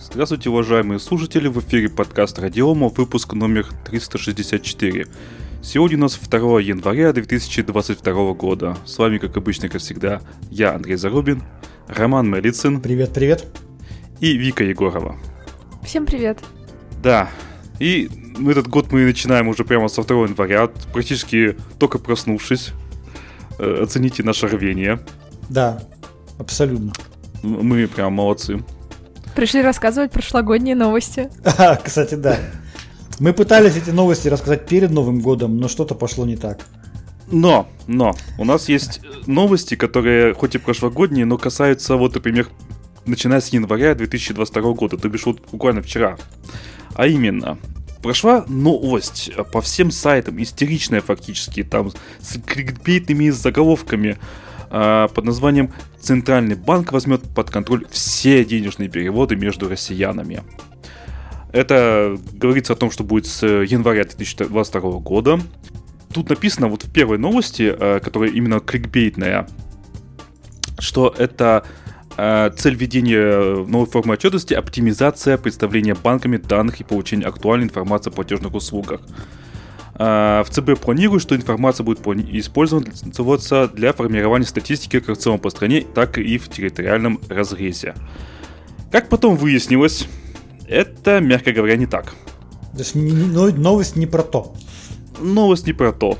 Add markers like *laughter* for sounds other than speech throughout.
Здравствуйте, уважаемые слушатели, в эфире подкаст Радиома, выпуск номер 364. Сегодня у нас 2 января 2022 года. С вами, как обычно, как всегда, я, Андрей Зарубин, Роман Мелицин. Привет, привет. И Вика Егорова. Всем привет. Да, и этот год мы начинаем уже прямо со 2 января, практически только проснувшись. Э, оцените наше рвение. Да, абсолютно. Мы прям молодцы. Пришли рассказывать прошлогодние новости. *laughs* А, кстати, да. Мы пытались эти новости рассказать перед Новым годом, но что-то пошло не так. Но, но, у нас есть новости, которые хоть и прошлогодние, но касаются, вот, например, начиная с января 2022 года, то бишь вот буквально вчера. А именно, прошла новость по всем сайтам, истеричная фактически, там с кликбейтными заголовками, под названием «Центральный банк возьмет под контроль все денежные переводы между россиянами». Это говорится о том, что будет с января 2022 года. Тут написано вот в первой новости, а, которая именно кликбейтная, что это а, цель введения новой формы отчетности – оптимизация представления банками данных и получения актуальной информации о платежных услугах. А, в ЦБ планируют, что информация будет использоваться для формирования статистики как в целом по стране, так и в территориальном разрезе. Как потом выяснилось, это, мягко говоря, не так. То есть новость не про то. Новость не про то.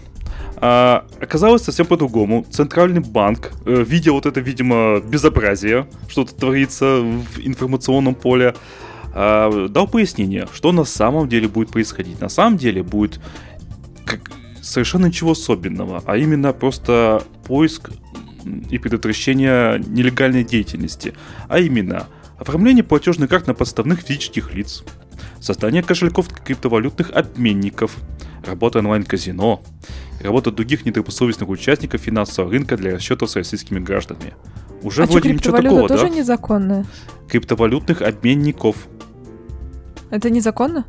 А, оказалось совсем по-другому. Центральный банк, э, видя вот это, видимо, безобразие, что-то творится в информационном поле, э, дал пояснение, что на самом деле будет происходить. На самом деле будет совершенно ничего особенного, а именно просто поиск и предотвращение нелегальной деятельности, а именно оформление платежных карт на подставных физических лиц, создание кошельков криптовалютных обменников, работа онлайн-казино, работа других недобросовестных участников финансового рынка для расчетов с российскими гражданами. Уже а вроде ничего такого, тоже да? незаконная? Криптовалютных обменников. Это незаконно?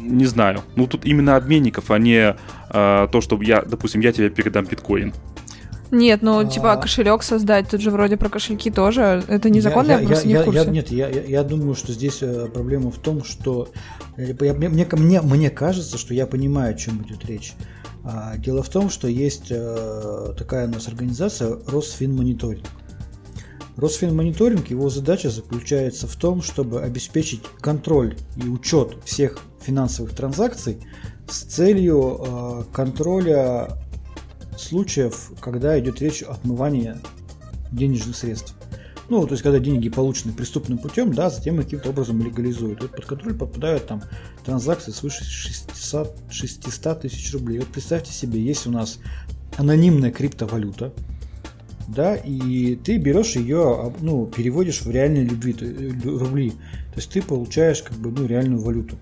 Не знаю. Ну, тут именно обменников, а не а, то, что я, допустим, я тебе передам биткоин. Нет, ну, типа, кошелек создать, тут же вроде про кошельки тоже. Это незаконно, я, я, я просто я, не в курсе. Я, нет, я, я, я думаю, что здесь э, проблема в том, что э, я, мне, мне, мне кажется, что я понимаю, о чем идет речь. А, дело в том, что есть э, такая у нас организация Росфинмониторинг. Росфинмониторинг, его задача заключается в том, чтобы обеспечить контроль и учет всех финансовых транзакций с целью э, контроля случаев, когда идет речь о отмывании денежных средств. Ну, то есть, когда деньги получены преступным путем, да, затем их каким-то образом легализуют. Вот под контроль попадают там транзакции свыше 600, 600 тысяч рублей. Вот представьте себе, есть у нас анонимная криптовалюта, да, и ты берешь ее, ну, переводишь в реальные любви, э, рубли. То есть ты получаешь как бы, ну, реальную валюту.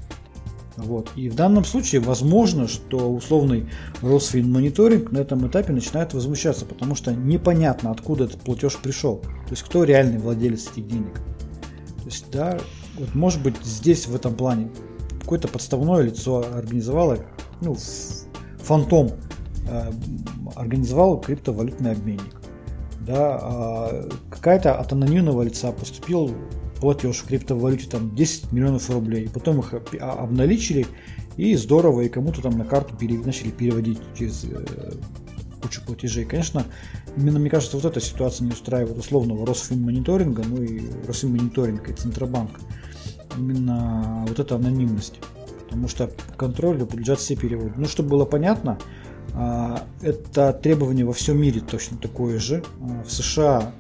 Вот. И в данном случае возможно, что условный Росфинмониторинг на этом этапе начинает возмущаться, потому что непонятно, откуда этот платеж пришел. То есть кто реальный владелец этих денег. То есть, да, вот может быть здесь в этом плане какое-то подставное лицо организовало, ну, фантом э, организовал криптовалютный обменник. Да, а какая-то от анонимного лица поступил платеж в криптовалюте там 10 миллионов рублей. Потом их а, обналичили и здорово, и кому-то там на карту пере, начали переводить через э, кучу платежей. Конечно, именно мне кажется, вот эта ситуация не устраивает условного Росфинмониторинга, ну и Росфинмониторинга и Центробанк. Именно вот эта анонимность. Потому что контролю подлежат все переводы. Ну, чтобы было понятно, а, это требование во всем мире точно такое же. А, в США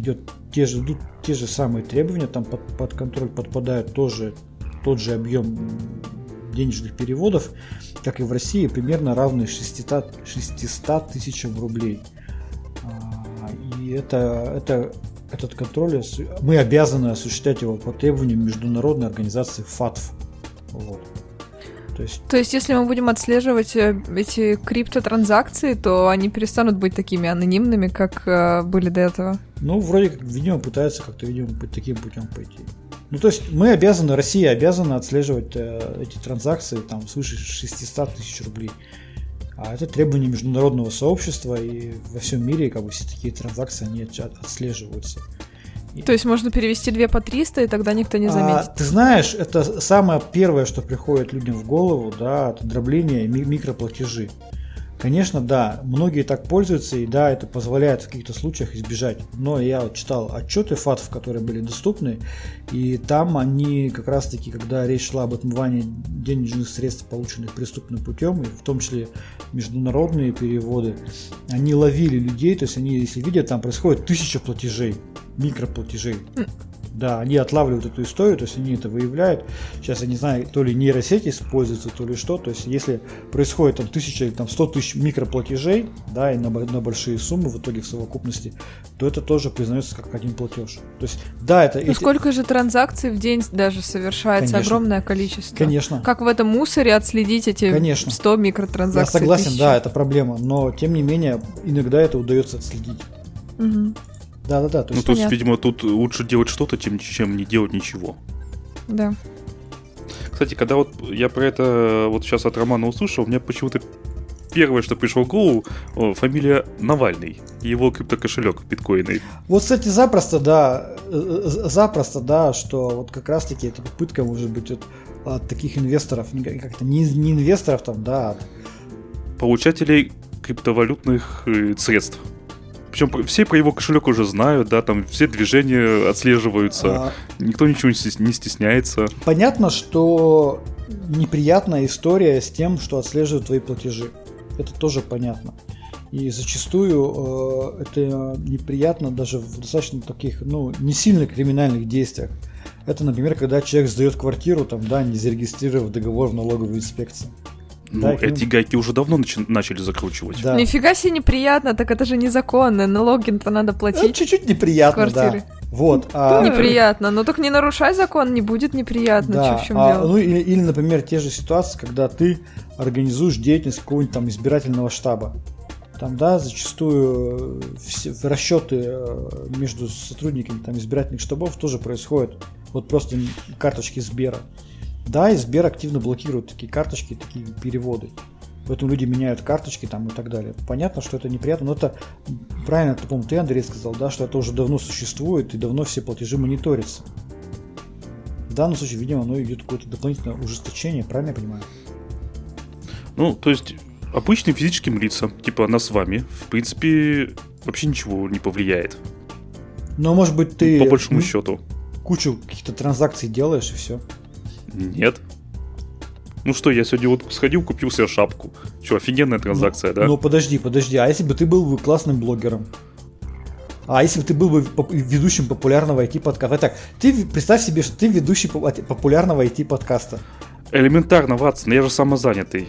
идет те же, идут те же самые требования, там под, под контроль подпадает тоже тот же объем денежных переводов, как и в России, примерно равный 600, 600 тысячам рублей. А, и это, это, этот контроль, мы обязаны осуществлять его по требованиям международной организации ФАТФ. Вот. То есть... То есть, если мы будем отслеживать э, эти криптотранзакции, то они перестанут быть такими анонимными, как э, были до этого? Ну, вроде как, видимо, пытаются как-то, видимо, таким путем пойти. Ну, то есть мы обязаны, Россия обязана отслеживать э, эти транзакции там свыше 600 тысяч рублей. А это требование международного сообщества, и во всем мире как бы все такие транзакции, они отслеживаются. То есть можно перевести две по 300, и тогда никто не заметит. А, ты знаешь, это самое первое, что приходит людям в голову, да, от дробления ми- микроплатежи. Конечно, да, многие так пользуются, и да, это позволяет в каких-то случаях избежать. Но я вот читал отчеты ФАТов, которые были доступны, и там они как раз-таки, когда речь шла об отмывании денежных средств, полученных преступным путем, и в том числе международные переводы, они ловили людей, то есть они, если видят, там происходит тысяча платежей, микроплатежей. Да, они отлавливают эту историю, то есть они это выявляют. Сейчас я не знаю, то ли нейросети используются, то ли что. То есть если происходит там тысяча, там сто тысяч микроплатежей, да, и на, на большие суммы в итоге в совокупности, то это тоже признается как один платеж. То есть, да, это... Ну эти- сколько же транзакций в день даже совершается? Конечно. Огромное количество. Конечно. Как в этом мусоре отследить эти Конечно. 100 Я микротранзакций? согласен, тысячи? да, это проблема, но тем не менее иногда это удается отследить. Мгм. Да, да, да. То Ну, есть, то есть, Понятно. видимо, тут лучше делать что-то, чем, чем не делать ничего. Да. Кстати, когда вот я про это вот сейчас от Романа услышал, у меня почему-то первое, что пришло в голову, фамилия Навальный. и Его криптокошелек биткоинный. Вот, кстати, запросто, да, э, э, запросто, да, что вот как раз-таки эта попытка может быть от, от таких инвесторов, как-то не, не инвесторов там, да, а от Получателей криптовалютных э, средств. Причем все про его кошелек уже знают, да, там все движения отслеживаются, а, никто ничего не стесняется. Понятно, что неприятная история с тем, что отслеживают твои платежи. Это тоже понятно. И зачастую э, это неприятно даже в достаточно таких, ну, не сильно криминальных действиях. Это, например, когда человек сдает квартиру, там, да, не зарегистрировав договор в налоговой инспекции. Ну, Да, эти гайки уже давно начи- начали закручивать. Да. Нифига себе неприятно, так это же незаконно. Налоги-то надо Ну, платить. чуть-чуть неприятно, квартиры. да. Вот. а- Неприятно. Но только не нарушай закон, не будет неприятно. Да, Чё, в чем а, дело? ну или, или, например, те же ситуации, когда ты организуешь деятельность какого-нибудь там избирательного штаба. Там, да, зачастую э, все расчеты э, между сотрудниками там, избирательных штабов тоже происходят. Вот просто карточки Сбера. Да, и Сбер активно блокирует такие карточки, такие переводы. Поэтому люди меняют карточки там и так далее. Понятно, что это неприятно, но это правильно, ты, по-моему, ты, Андрей, сказал, да, что это уже давно существует и давно все платежи мониторятся. В данном случае, видимо, оно идет какое-то дополнительное ужесточение, правильно я понимаю? Ну, то есть, обычным физическим лицам, типа нас с вами, в принципе, вообще ничего не повлияет. Но, может быть, ты по большому м, счету. кучу каких-то транзакций делаешь и все. Нет. Ну что, я сегодня вот сходил, купил себе шапку. Че, офигенная транзакция, да? Ну, подожди, подожди, а если бы ты был бы классным блогером? А если бы ты был бы ведущим популярного IT-подкаста? Так, ты представь себе, что ты ведущий поп- популярного IT-подкаста. Элементарно, Ватсон, я же самозанятый.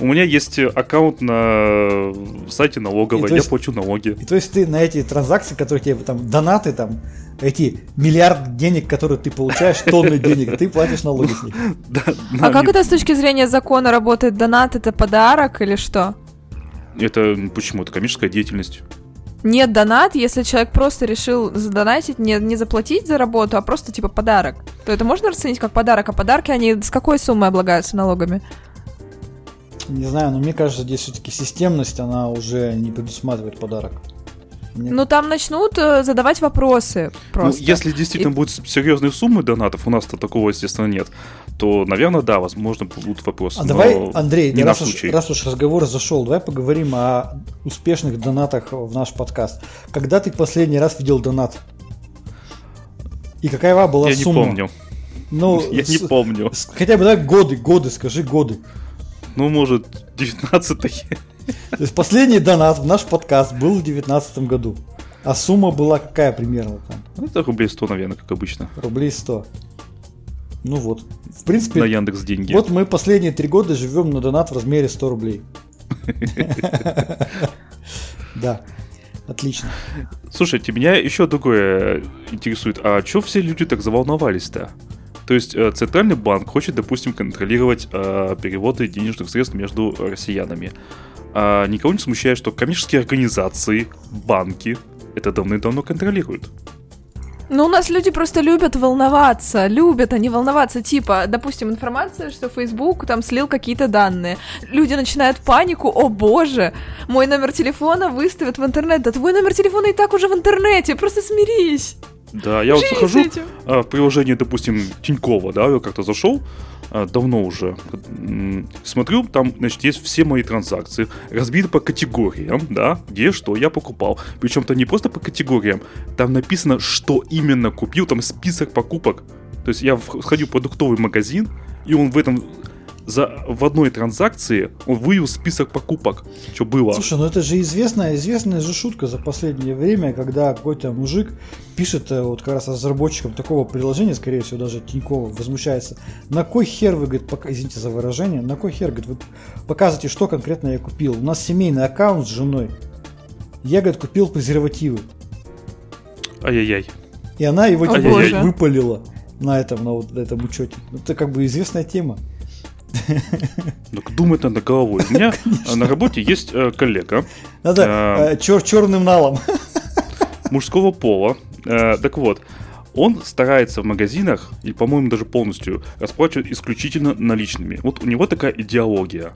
У меня есть аккаунт на сайте налоговой, я есть- плачу налоги. И то есть ты на эти транзакции, которые тебе там донаты, там, эти миллиард денег, которые ты получаешь, тонны *laughs* денег, ты платишь налоги с них. *laughs* А как это с точки зрения закона работает? Донат это подарок или что? Это почему? Это коммерческая деятельность. Нет, донат, если человек просто решил задонатить, не, не заплатить за работу, а просто типа подарок, то это можно расценить как подарок, а подарки, они с какой суммой облагаются налогами? Не знаю, но мне кажется, здесь все-таки системность, она уже не предусматривает подарок. Мне- Ну там начнут э, задавать вопросы просто. Ну, если действительно И- будут серьезные суммы донатов, у нас-то такого, естественно, нет, то, наверное, да, возможно, будут вопросы. А но давай, Андрей, не раз, уж, случай. раз уж разговор зашел, давай поговорим о успешных донатах в наш подкаст. Когда ты последний раз видел донат? И какая была Я не сумма? помню. Ну, *laughs* Я не помню. с- хотя бы давай годы, годы, скажи годы. Ну, может, 19-й. То есть последний донат в наш подкаст был в 2019 году. А сумма была какая примерно там? Ну, Это рублей 100, наверное, как обычно. Рублей 100. Ну вот. В принципе, На Яндекс деньги. вот мы последние три года живем на донат в размере 100 рублей. *laughs* Да, отлично. Слушайте, меня еще другое интересует. А что все люди так заволновались-то? То есть э, Центральный банк хочет, допустим, контролировать э, переводы денежных средств между россиянами. А никого не смущает, что коммерческие организации, банки это давным-давно контролируют. Ну, у нас люди просто любят волноваться, любят они волноваться. Типа, допустим, информация, что Facebook там слил какие-то данные. Люди начинают панику, о боже, мой номер телефона выставят в интернет. Да твой номер телефона и так уже в интернете, просто смирись. Да, я вот захожу а, в приложение, допустим, Тинькова, да, я как-то зашел, а, давно уже, смотрю, там, значит, есть все мои транзакции, разбиты по категориям, да, где что я покупал. Причем там не просто по категориям, там написано, что именно купил, там список покупок. То есть я в- сходил в продуктовый магазин, и он в этом за, в одной транзакции он вывел список покупок, что было. Слушай, ну это же известная, известная же шутка за последнее время, когда какой-то мужик пишет э, вот как раз разработчикам такого приложения, скорее всего, даже Тинькова возмущается. На кой хер вы, говорит, пока, извините за выражение, на кой хер, говорит, вы показываете, что конкретно я купил. У нас семейный аккаунт с женой. Я, говорит, купил презервативы. Ай-яй-яй. И она его О, типа выпалила на этом, на вот этом учете. Ну, Это как бы известная тема. Ну, думать надо головой. У меня э, на работе есть э, коллега, Надо А. черным налом. мужского пола. Э, так вот, он старается в магазинах, и, по-моему, даже полностью, расплачивать исключительно наличными. Вот у него такая идеология.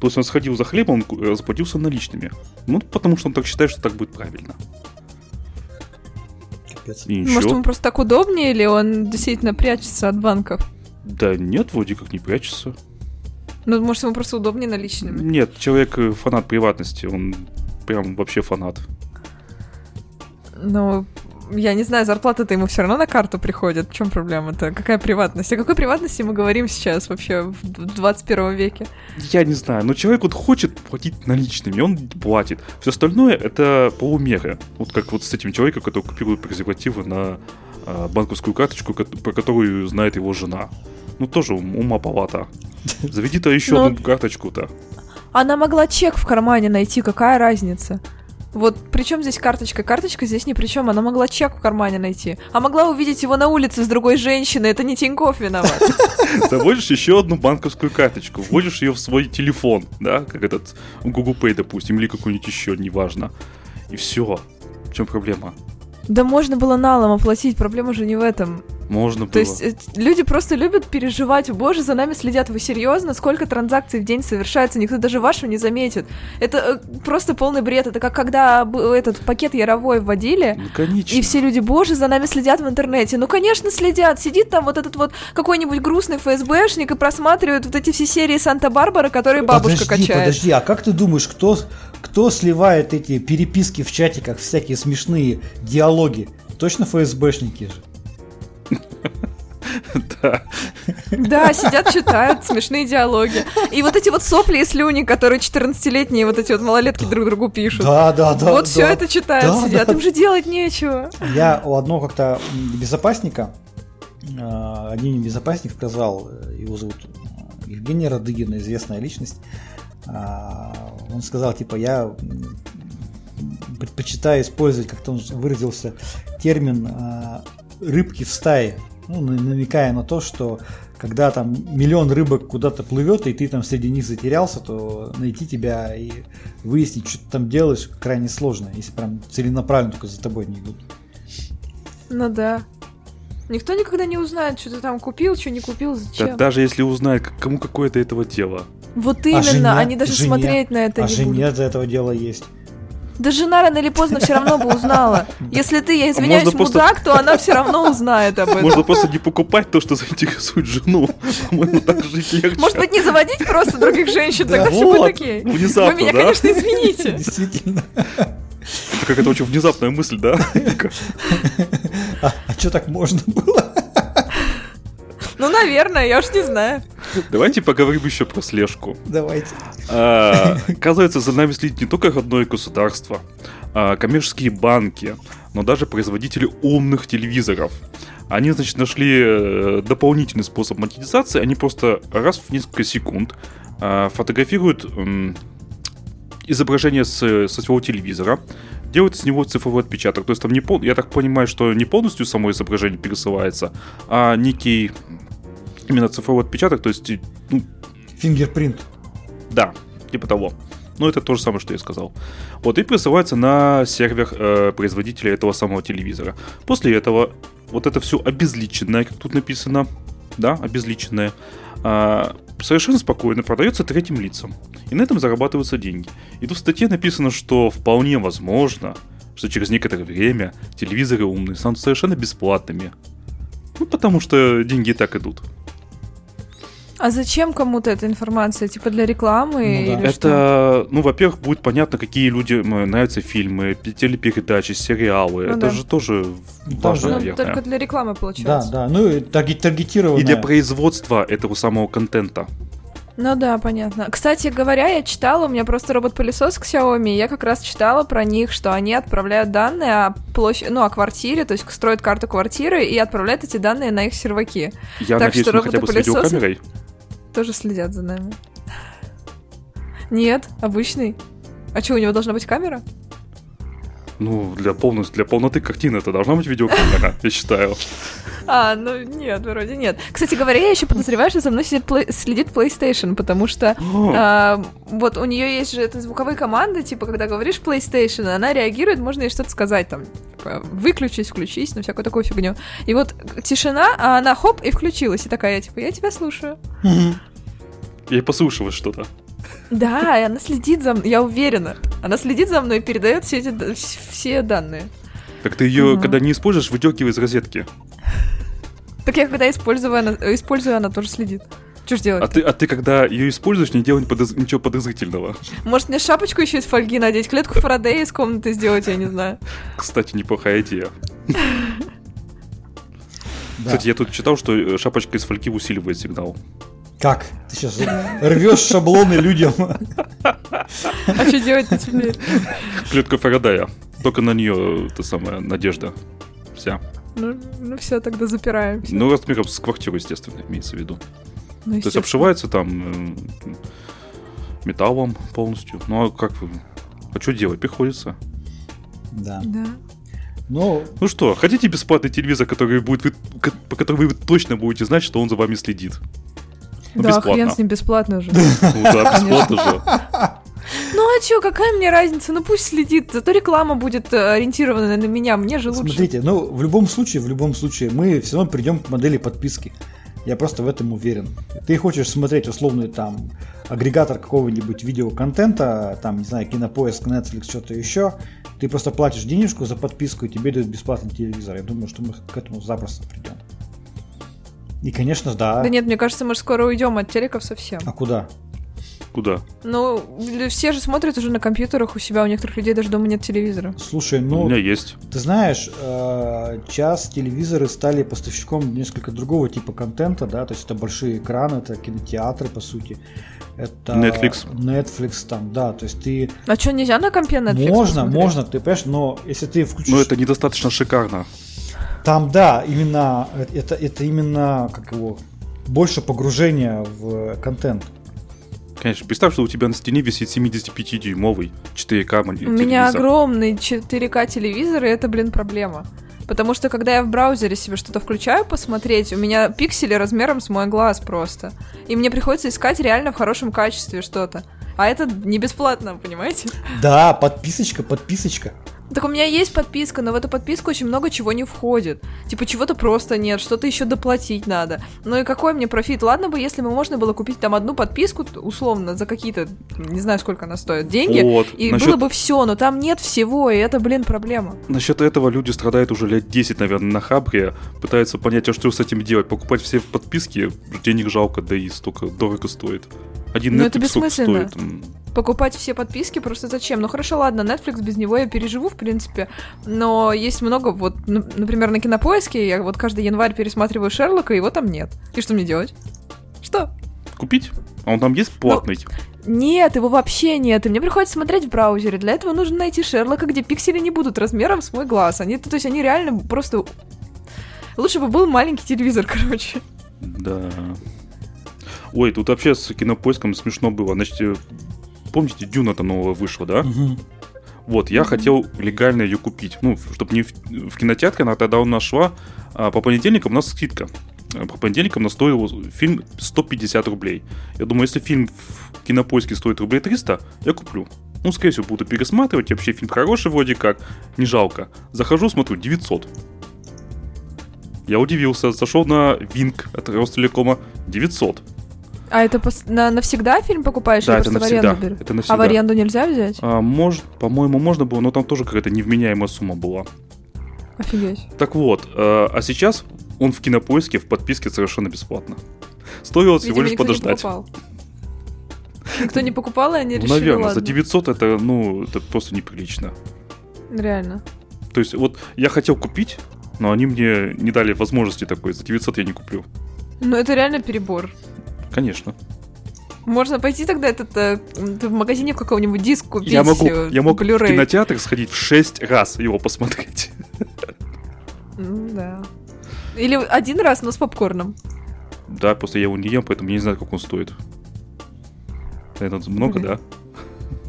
То есть он сходил за хлебом, он расплатился наличными. Ну, потому что он так считает, что так будет правильно. Капец. И Может, ему просто так удобнее, или он действительно прячется от банков? Да нет, вроде как не прячется. Ну, может, ему просто удобнее наличными. Нет, человек э, фанат приватности, он прям вообще фанат. Ну, я не знаю, зарплата-то ему все равно на карту приходит. В чем проблема-то? Какая приватность? О какой приватности мы говорим сейчас вообще в 21 веке? Я не знаю, но человек вот хочет платить наличными, он платит. Все остальное это полумеры. Вот как вот с этим человеком, который купирует презервативы на а, банковскую карточку, про которую знает его жена. Ну тоже ум- ума палата. Заведи-то еще Ну, одну карточку-то. Она могла чек в кармане найти, какая разница? Вот при чем здесь карточка? Карточка здесь ни при чем. Она могла чек в кармане найти. А могла увидеть его на улице с другой женщиной. Это не Тиньков виноват. *laughs* Заводишь еще одну банковскую карточку, вводишь ее в свой телефон, да, как этот Google Pay, допустим, или какой-нибудь еще, неважно. И все. В чем проблема? Да можно было налом оплатить, проблема же не в этом. Можно было. То есть э, люди просто любят переживать, боже, за нами следят, вы серьезно? Сколько транзакций в день совершается, никто даже вашу не заметит. Это э, просто полный бред, это как когда этот пакет Яровой вводили, Ну, конечно. и все люди, боже, за нами следят в интернете. Ну, конечно, следят. Сидит там вот этот вот какой-нибудь грустный ФСБшник и просматривает вот эти все серии Санта-Барбара, которые бабушка подожди, качает. подожди, а как ты думаешь, кто, кто сливает эти переписки в чатиках, всякие смешные диалоги? Точно ФСБшники же. Да. Да, сидят, читают смешные диалоги. И вот эти вот сопли и слюни, которые 14-летние вот эти вот малолетки друг другу пишут. Да, да, да. вот да. все это читают, Да, сидят, им же делать нечего. Я у одного как-то безопасника, э, один безопасник сказал, э, его зовут э, Евгений Радыгин, известная личность, а, он сказал, типа, я предпочитаю использовать, как-то он выразился, термин а, рыбки в стае, ну, на- намекая на то, что когда там миллион рыбок куда-то плывет, и ты там среди них затерялся, то найти тебя и выяснить, что ты там делаешь, крайне сложно, если прям целенаправленно только за тобой не идут. Ну да. Никто никогда не узнает, что ты там купил, что не купил, Да зачем. даже если узнает, кому какое-то этого дело. Вот именно, жене- они даже жене- смотреть на это а не жене будут. за этого дела есть. Да жена рано или поздно все равно бы узнала. Если ты, я извиняюсь, можно просто- мудак, то она все равно узнает об этом. Можно просто не покупать то, что заинтересует жену. По-моему, так жить легче. Может быть, не заводить просто других женщин, тогда все будет окей. внезапно, Вы меня, да? конечно, извините. Действительно. Это Как это очень внезапная мысль, да? *laughs* А, что так можно было? Ну, наверное, я уж не знаю. Давайте поговорим еще про слежку. Давайте. А, Оказывается, за нами следит не только родное государство, а коммерческие банки, но даже производители умных телевизоров. Они, значит, нашли э, дополнительный способ монетизации. Они просто раз в несколько секунд а, фотографируют изображение с, со своего телевизора, делают с него цифровой отпечаток. То есть там не пол... я так понимаю, что не полностью само изображение пересылается, а некий именно цифровой отпечаток, то есть ну, Фингерпринт. да, типа того. Ну, это то же самое, что я сказал. Вот, и присылается на сервер э, производителя этого самого телевизора. После этого вот это все обезличенное, как тут написано, да, обезличенное, а, совершенно спокойно продается третьим лицам. И на этом зарабатываются деньги. И тут в статье написано, что вполне возможно, что через некоторое время телевизоры умные станут совершенно бесплатными. Ну, потому что деньги и так идут. А зачем кому-то эта информация? Типа для рекламы Ну да. или что? Это, ну, во-первых, будет понятно, какие людям э, нравятся фильмы, телепередачи, сериалы. Ну Это да. же тоже Ну, важно, Ну, наверное. только для рекламы Да, получается. да. Ну и таргетированная. И для производства этого самого контента. Ну да, понятно. Кстати говоря, я читала, у меня просто робот-пылесос к Xiaomi, я как раз читала про них, что они отправляют данные о площади, ну, о квартире, то есть строят карту квартиры и отправляют эти данные на их серваки. Я Так надеюсь, что мы хотя бы с роботы-пылесосы- видеокамерой. Тоже следят за нами. Нет, обычный. А что, у него должна быть камера? Ну, для, полностью, для полноты картины это должна быть видеокамера, *laughs* я считаю. А, ну нет, вроде нет. Кстати говоря, я еще подозреваю, что за мной сидит следит PlayStation, потому что а, вот у нее есть же это звуковые команды, типа, когда говоришь PlayStation, она реагирует, можно ей что-то сказать там, типа, выключись, включись, ну всякую такую фигню. И вот тишина, а она хоп и включилась, и такая, типа, я тебя слушаю. Мгм. Я послушалась что-то. Да, и она следит за мной, я уверена. Она следит за мной и передает все эти все данные. Так ты ее, Ага. когда не используешь, выдергивай из розетки. Так я когда использую, она, использую, она тоже следит. Что ж делать? А ты, а ты когда ее используешь, не делай подоз- ничего подозрительного. Может мне шапочку еще из фольги надеть, клетку Фарадея из комнаты сделать, я не знаю. Кстати, неплохая идея. *laughs* Кстати, я тут читал, что э, шапочка из фольги усиливает сигнал. Как? Ты сейчас рвешь шаблоны людям. А что делать-то теперь? Клетка Фарадая. Только на нее та самая надежда. Вся. Ну, ну все, тогда запираемся. Ну, размером с квартиру, естественно, имеется в виду. Ну, То есть обшивается там э, металлом полностью. Ну, а как вы? А что делать? Приходится. Да. Да. Ну, Ну что, хотите бесплатный телевизор, который будет, вы- по которому вы точно будете знать, что он за вами следит? Ну, да, бесплатно. хрен с ним бесплатно же. Ну да, бесплатно же. Ну а чё, какая мне разница? Ну пусть следит, зато реклама будет э, ориентирована на меня, мне же лучше. смотрите, ну, в любом случае, в любом случае, мы все равно придем к модели подписки. Я просто в этом уверен. Ты хочешь смотреть условный там агрегатор какого-нибудь видеоконтента, там, не знаю, кинопоиск, Netflix, что-то еще, ты просто платишь денежку за подписку, и тебе дают бесплатный телевизор. Я думаю, что мы к этому запросто придем. И, конечно, да. Да нет, мне кажется, мы же скоро уйдем от телеков совсем. А куда? Куда? Ну, все же смотрят уже на компьютерах у себя, у некоторых людей даже дома нет телевизора. Слушай, У ну, меня есть. Ты знаешь, э, час телевизоры стали поставщиком несколько другого типа контента, да, то есть это большие экраны, это кинотеатры, по сути. Это Netflix. Netflix там, да, то есть ты... А что, нельзя на компе Netflix можно, посмотреть? можно, ты понимаешь, но если ты включишь... Но это недостаточно шикарно. Там, да, именно, э, это, это именно, как его, больше погружения в контент. Конечно, представь, что у тебя на стене висит 75-дюймовый 4К У телевизор. меня огромный 4К телевизор, и это, блин, проблема. Потому что, когда я в браузере себе что-то включаю посмотреть, у меня пиксели размером с мой глаз просто. И мне приходится искать реально в хорошем качестве что-то. А это не бесплатно, понимаете? Да, подписочка, подписочка. Так у меня есть подписка, но в эту подписку очень много чего не входит. Типа чего-то просто нет, что-то еще доплатить надо. Ну и какой мне профит? Ладно бы, если бы можно было купить там одну подписку, условно, за какие-то, не знаю, сколько она стоит, деньги, Вот. и Насчет- было бы все, но там нет всего, и это, блин, проблема. Насчет этого люди страдают уже лет 10, наверное, на Хабре. Пытаются понять, а что с этим делать. Покупать все подписки, денег жалко, да и столько дорого стоит. Один Ну, Netflix это бессмысленно. стоит? Покупать все подписки просто зачем? Ну хорошо, ладно, Netflix без него я переживу, в принципе, но есть много, вот, например, на Кинопоиске я вот каждый январь пересматриваю Шерлока, его там нет. И что мне делать? Что? Купить? А он там есть платный? Нет, его вообще нет, и мне приходится смотреть в браузере. Для этого нужно найти Шерлока, где пиксели не будут размером с мой глаз. Они, то есть они реально просто... Лучше бы был маленький телевизор, *laughs* короче. Да. Ой, тут вообще с кинопоиском смешно было. Значит, э, помните, Дюна-то новая вышла, да? Мгм. Вот, я хотел легально ее купить. Ну, чтобы не в, в кинотеатре, она тогда у нас шла. А по понедельникам у нас скидка. А По понедельникам она стоила фильм 150 рублей. Я думаю, если фильм в кинопоиске стоит рублей 300, я куплю. Ну, скорее всего, буду пересматривать. Вообще фильм хороший вроде как, не жалко. Захожу, смотрю, 900. Я удивился, зашел на Винк от Ростелекома 900. А это пос- на, навсегда фильм покупаешь Да, или это просто в навсегда. аренду берешь? Это А навсегда. в аренду нельзя взять? А, может, по-моему, можно было, но там тоже какая-то невменяемая сумма была. Офигеть. Так вот, э, а сейчас он в кинопоиске в подписке совершенно бесплатно. Стоило всего Видимо, лишь никто не подождать. покупал. Никто не покупал, и они Ну, решили, наверное, за ладно. 900 это, ну, это просто неприлично. Реально. То есть, вот я хотел купить, но они мне не дали возможности такой. За 900 я не куплю. Ну, это реально перебор. Конечно. Можно пойти тогда этот, э, в магазине в каком-нибудь диск купить. я могу, э, я мог в кинотеатр сходить в 6 раз его посмотреть. Ну, да. Или один раз, но с попкорном. Да, просто я его не ем, поэтому я не знаю, как он стоит. Это много, Блин. да?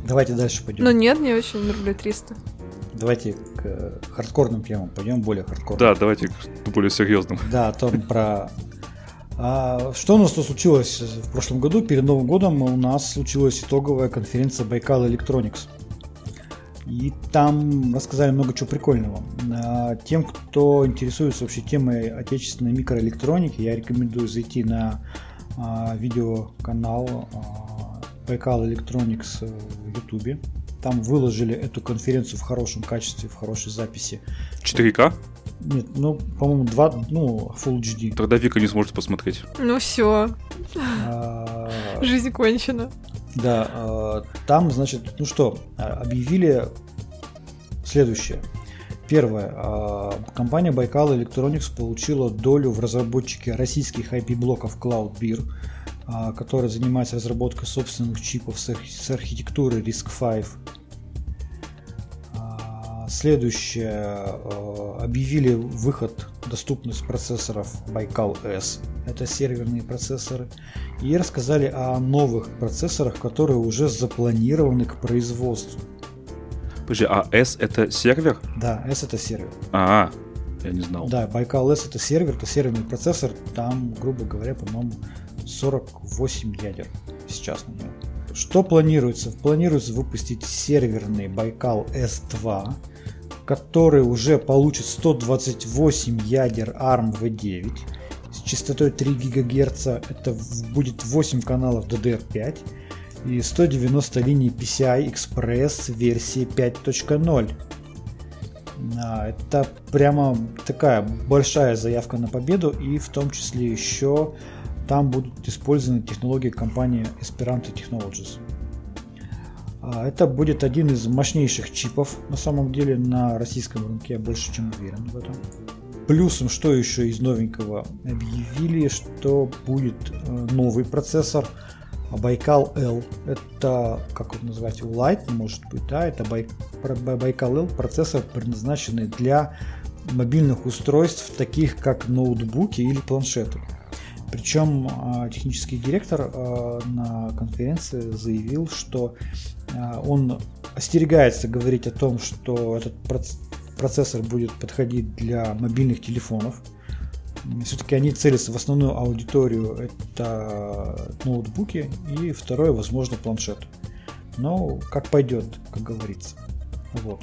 Давайте дальше пойдем. Ну нет, не очень, рублей 300. Давайте к э, хардкорным темам пойдем, более хардкорным. Да, давайте к более серьезным. Да, о том про... А, что у нас тут случилось в прошлом году? Перед Новым годом у нас случилась итоговая конференция Байкал Electronics. И там рассказали много чего прикольного. А, Тем, кто интересуется вообще темой отечественной микроэлектроники, я рекомендую зайти на а, видеоканал Байкал Electronics в Ютубе. Там выложили эту конференцию в хорошем качестве, в хорошей записи. 4К? Нет, ну, по-моему, 2, ну, Full HD. Тогда Вика не сможет посмотреть. Ну все, А, жизнь кончена. Да, а, там, значит, ну что, а, объявили следующее. Первое. Компания Baikal Electronics получила долю в разработчике российских IP-блоков CloudBeer, которая занимается разработкой собственных чипов с архитектурой RISC-V. А, Следующее. а, Объявили выход, доступность процессоров Baikal S. Это серверные процессоры. И рассказали о новых процессорах, которые уже запланированы к производству. Подожди, а S это сервер? Да, S это сервер. А, я не знал. Да, Baikal S это сервер, это серверный процессор. Там, грубо говоря, по-моему, 48 ядер сейчас на нем. Что планируется? Планируется выпустить серверный Baikal S2, который уже получит 128 ядер ARM V9 с частотой 3 ГГц. Это будет 8 каналов DDR5 и 190 линий PCI Express версии 5.0. А, Это прямо такая большая заявка на победу, и в том числе еще там будут использованы технологии компании Esperanto Technologies. А, Это будет один из мощнейших чипов, на самом деле, на российском рынке, я больше чем уверен в этом. Плюсом, что еще из новенького, объявили, что будет э, новый процессор Baikal L. Это, как его назвать, Light, может быть, да, это Бай- про- Бай- Baikal L процессор, предназначенный для мобильных устройств, таких как ноутбуки или планшеты. Причем а, технический директор а, на конференции заявил, что а, он остерегается говорить о том, что этот проц- процессор будет подходить для мобильных телефонов. Все-таки они целятся в основную аудиторию, это ноутбуки, и второе, возможно, планшет. Но как пойдет, как говорится. Вот.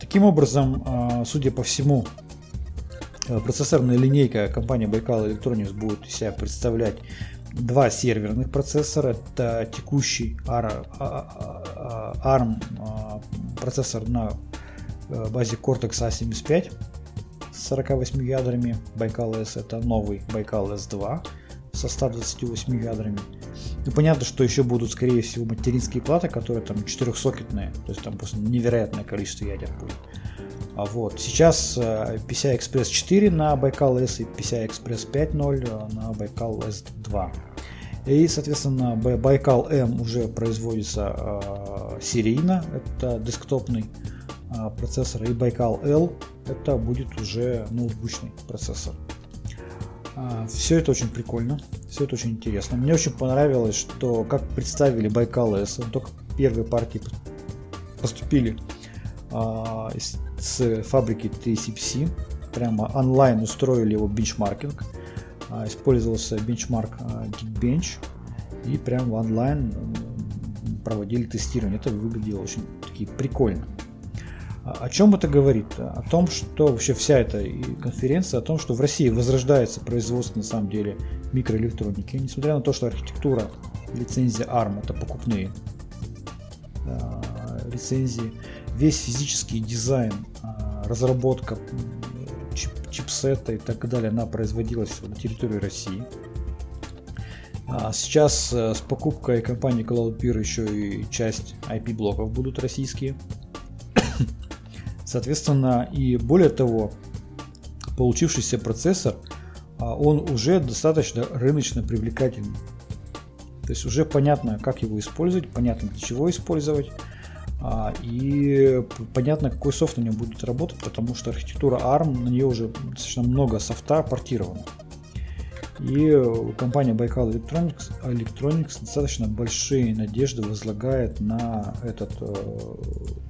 Таким образом, а, судя по всему, э, процессорная линейка компании Baikal Electronics будет себя представлять два серверных процессора. Это текущий AR- а- а- ARM а, процессор на э, базе Cortex A75 с 48 ядрами. Baikal S это новый Baikal S2 со 128 ядрами. Ну, понятно, что еще будут, скорее всего, материнские платы, которые там четырехсокетные, то есть там просто невероятное количество ядер будет. А вот сейчас э, PCI Express 4 на Baikal S и PCI Express 5.0 на Baikal S2. И, соответственно, Б- Baikal M уже производится э, серийно, это десктопный э, процессор, и Baikal L это будет уже ноутбучный процессор. Все это очень прикольно, все это очень интересно. Мне очень понравилось, что как представили Baikal S, только первые партии поступили а, из- с фабрики TCPC, прямо онлайн устроили его бенчмаркинг, А, использовался бенчмарк а, Geekbench, и прямо онлайн проводили тестирование. Это выглядело очень таки прикольно. А О чем это говорит? О том, что вообще вся эта конференция, о том, что в России возрождается производство на самом деле микроэлектроники, несмотря на то, что архитектура, лицензия ARM это покупные лицензии, весь физический дизайн, э, разработка чип, чипсета и так далее, она производилась на территории России. А сейчас э, с покупкой компании CloudPeer еще и часть IP-блоков будут российские. *coughs* Соответственно, и более того, получившийся процессор, а, он уже достаточно рыночно привлекательный. То есть уже понятно, как его использовать, понятно, для чего использовать. А, и понятно, какой софт на нем будет работать, потому что архитектура ARM, на нее уже достаточно много софта портировано. И компания Baikal Electronics, Electronics достаточно большие надежды возлагает на этот э,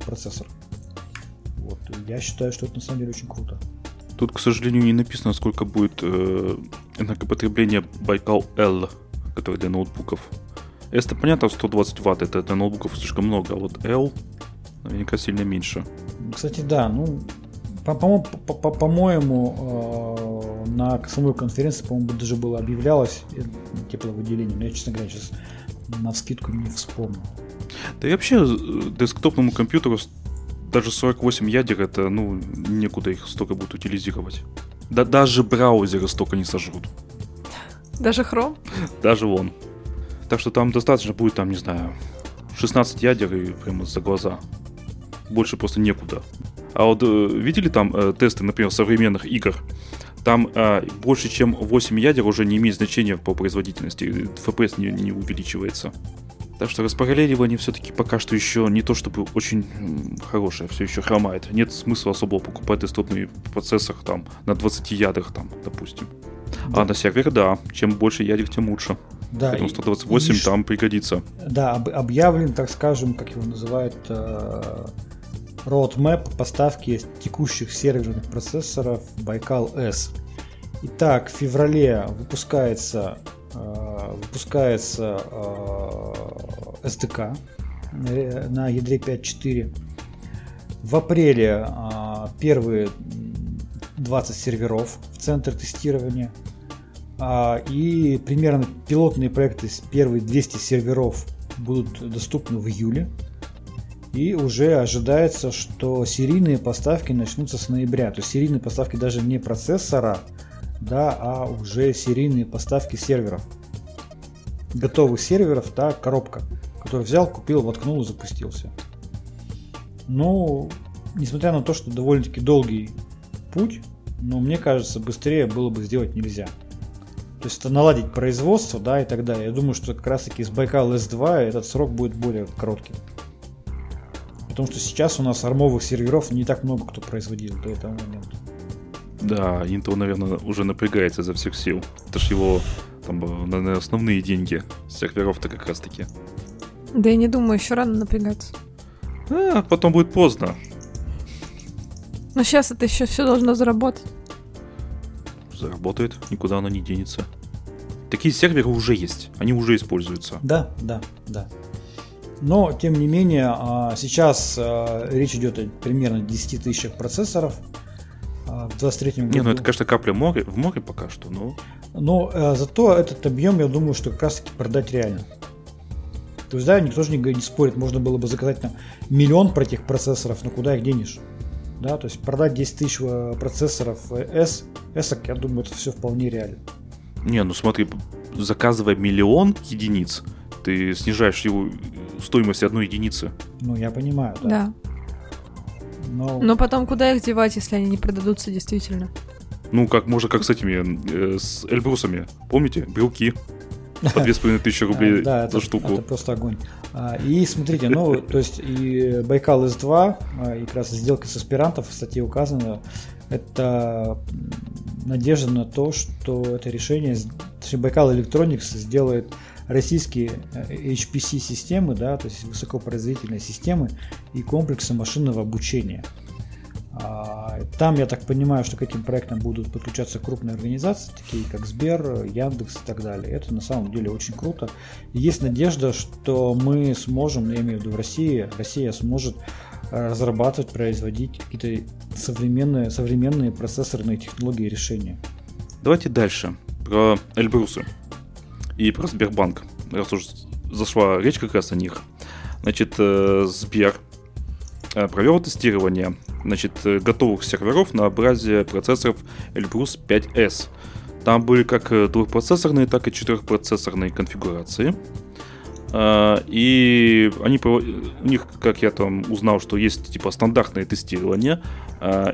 процессор. Вот. Я считаю, что это на самом деле очень круто. Тут, к сожалению, не написано, сколько будет э, энергопотребление Baikal L, который для ноутбуков. S-то понятно, 120 ватт, это для ноутбуков слишком много, а вот L наверняка сильно меньше. Кстати, да, ну, по-моему, по по по э, на самой конференции, по-моему, даже было объявлялось э, тепловыделение, но я, честно говоря, сейчас на вскидку не вспомню. Да и вообще десктопному компьютеру даже 48 ядер, это, ну, некуда их столько будут утилизировать. Да даже браузеры столько не сожрут. Даже Chrome? Даже вон. Так что там достаточно будет, там, не знаю, 16 ядер и прямо за глаза. Больше просто некуда. А вот э, видели там э, тесты, например, современных игр? Там э, больше, чем 8 ядер уже не имеет значения по производительности. FPS не, не увеличивается. Так что распараллеливание все-таки пока что еще не то чтобы очень хорошее, все еще хромает. Нет смысла особо покупать десктопный процессор там на 20 ядрах, там, допустим. Да. А на сервер, да, чем больше ядер, тем лучше. Да, Поэтому 128 и, там пригодится. Да, об, объявлен, так скажем, как его называют, э, roadmap поставки текущих серверных процессоров Baikal S. Итак, в феврале выпускается, э, выпускается э, SDK на ядре 5.4. В апреле э, первые 20 серверов в центр тестирования. А, и примерно пилотные проекты с первые 200 серверов будут доступны в июле. И уже ожидается, что серийные поставки начнутся с ноября. То есть серийные поставки даже не процессора, да, а уже серийные поставки серверов. Готовых серверов, да, коробка, который взял, купил, воткнул и запустился. Но, несмотря на то, что довольно-таки долгий путь, но мне кажется, быстрее было бы сделать нельзя. То есть это наладить производство, да, и так далее. Я думаю, что как раз таки с Байкал S2 этот срок будет более коротким. Потому что сейчас у нас армовых серверов не так много кто производил до этого момента. Да, Intel, наверное, уже напрягается за всех сил. Это ж его там, наверное, основные деньги серверов-то как раз таки. Да я не думаю, еще рано напрягаться. А, потом будет поздно. Но сейчас это еще все должно заработать. Заработает, никуда оно не денется. Такие серверы уже есть, они уже используются. Да, да, да. Но, тем не менее, а, сейчас а, речь идет о примерно 10 тысячах процессоров а, в 23 году. Не, ну это, конечно, капля море, в море пока что, но... Но зато этот объем, я думаю, что как раз-таки продать реально. То есть, да, никто же не, не спорит, можно было бы заказать там миллион про этих процессоров, но куда их денешь? Да, то есть продать 10 тысяч э, процессоров S, S, я думаю, это все вполне реально. Не, ну смотри, заказывая миллион единиц, ты снижаешь его стоимость одной единицы. Ну, я понимаю, да. Да. Но... Но потом куда их девать, если они не продадутся действительно? Ну, как можно, как с этими, э, с Эльбрусами. Помните? Белки. По 2500 рублей *laughs* да, за это, штуку. Это просто огонь. А, и смотрите, ну, то есть и Байкал S2, а, и как раз сделка с аспирантов в статье указано, это надежда на то, что это решение, точнее, Байкал Electronics сделает российские э, HPC-системы, да, то есть высокопроизводительные системы и комплексы машинного обучения. А, там, я так понимаю, что к этим проектам будут подключаться крупные организации, такие как Сбер, Яндекс и так далее. Это на самом деле очень круто. И есть надежда, что мы сможем, я имею в виду в России, Россия сможет разрабатывать, производить какие-то современные, современные процессорные технологии решения. Давайте дальше. Про Эльбрусы и про Сбербанк. Раз уж зашла речь как раз о них. Значит, э, Сбер э, провел тестирование значит, э, готовых серверов на базе процессоров Elbrus 5S. Там были как двухпроцессорные, так и четырехпроцессорные конфигурации. И они, у них, как я там узнал, что есть типа стандартное тестирование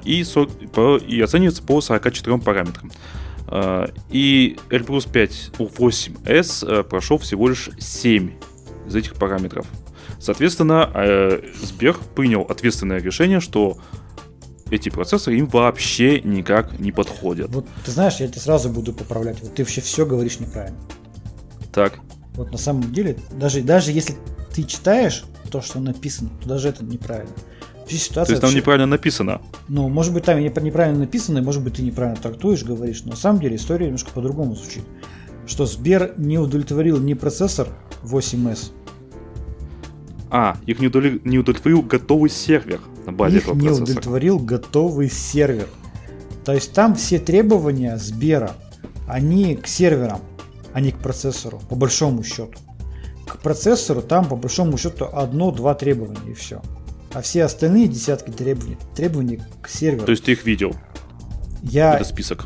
и, и оценивается по 44 параметрам. И Elbrus 5 8S прошел всего лишь 7 из этих параметров. Соответственно, э, Сбер принял ответственное решение, что эти процессоры им вообще никак не подходят. Вот ты знаешь, я тебе сразу буду поправлять. Вот ты вообще все говоришь неправильно. Так. Вот на самом деле, даже, даже если ты читаешь то, что написано, то даже это неправильно. Ситуация то есть там вообще... неправильно написано? Ну, может быть, там неправильно написано, может быть, ты неправильно трактуешь, говоришь, но на самом деле история немножко по-другому звучит. Что Сбер не удовлетворил ни процессор 8S, а, их не удовлетворил готовый сервер на базе их этого процессора. не удовлетворил готовый сервер. То есть там все требования Сбера, они к серверам, а не к процессору, по большому счету. К процессору там по большому счету одно-два требования и все. А все остальные десятки требований, требований к серверу. То есть ты их видел? Я... Это список.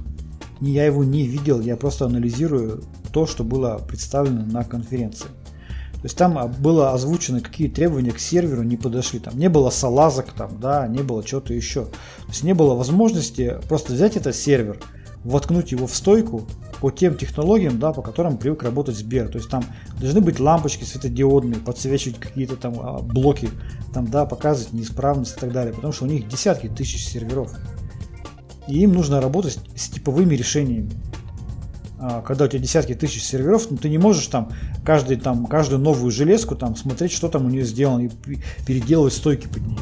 Я его не видел, я просто анализирую то, что было представлено на конференции. То есть там а, было озвучено, какие требования к серверу не подошли. Там не было салазок, там, да, не было чего-то еще. То есть не было возможности просто взять этот сервер, воткнуть его в стойку по тем технологиям, да, по которым привык работать Сбер. То есть там должны быть лампочки светодиодные, подсвечивать какие-то там а, блоки, там, да, показывать неисправность и так далее. Потому что у них десятки тысяч серверов. И им нужно работать с типовыми решениями. А, когда у тебя десятки тысяч серверов, ну, ты не можешь там, каждый, там каждую новую железку там смотреть, что там у нее сделано, и переделывать стойки под нее.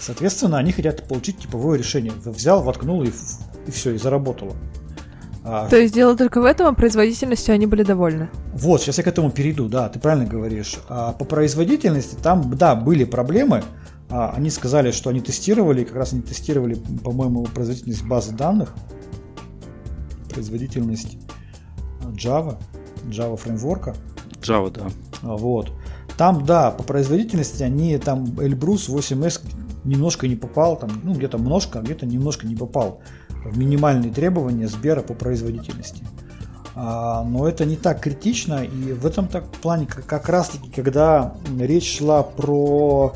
Соответственно, они хотят получить типовое решение. Взял, воткнул и, и все, и заработало. А, То есть дело только в этом, а производительностью они были довольны? Вот, сейчас я к этому перейду, да, ты правильно говоришь. А по производительности там, да, были проблемы. А, они сказали, что они тестировали, как раз они тестировали, по-моему, производительность базы данных производительность Java, Java фреймворка. Java, да. А, вот. Там, да, по производительности они там Elbrus 8S немножко не попал, там, ну, где-то немножко, а где-то немножко не попал в минимальные требования Сбера по производительности. А, но это не так критично, и в этом так плане как, как раз таки, когда речь шла про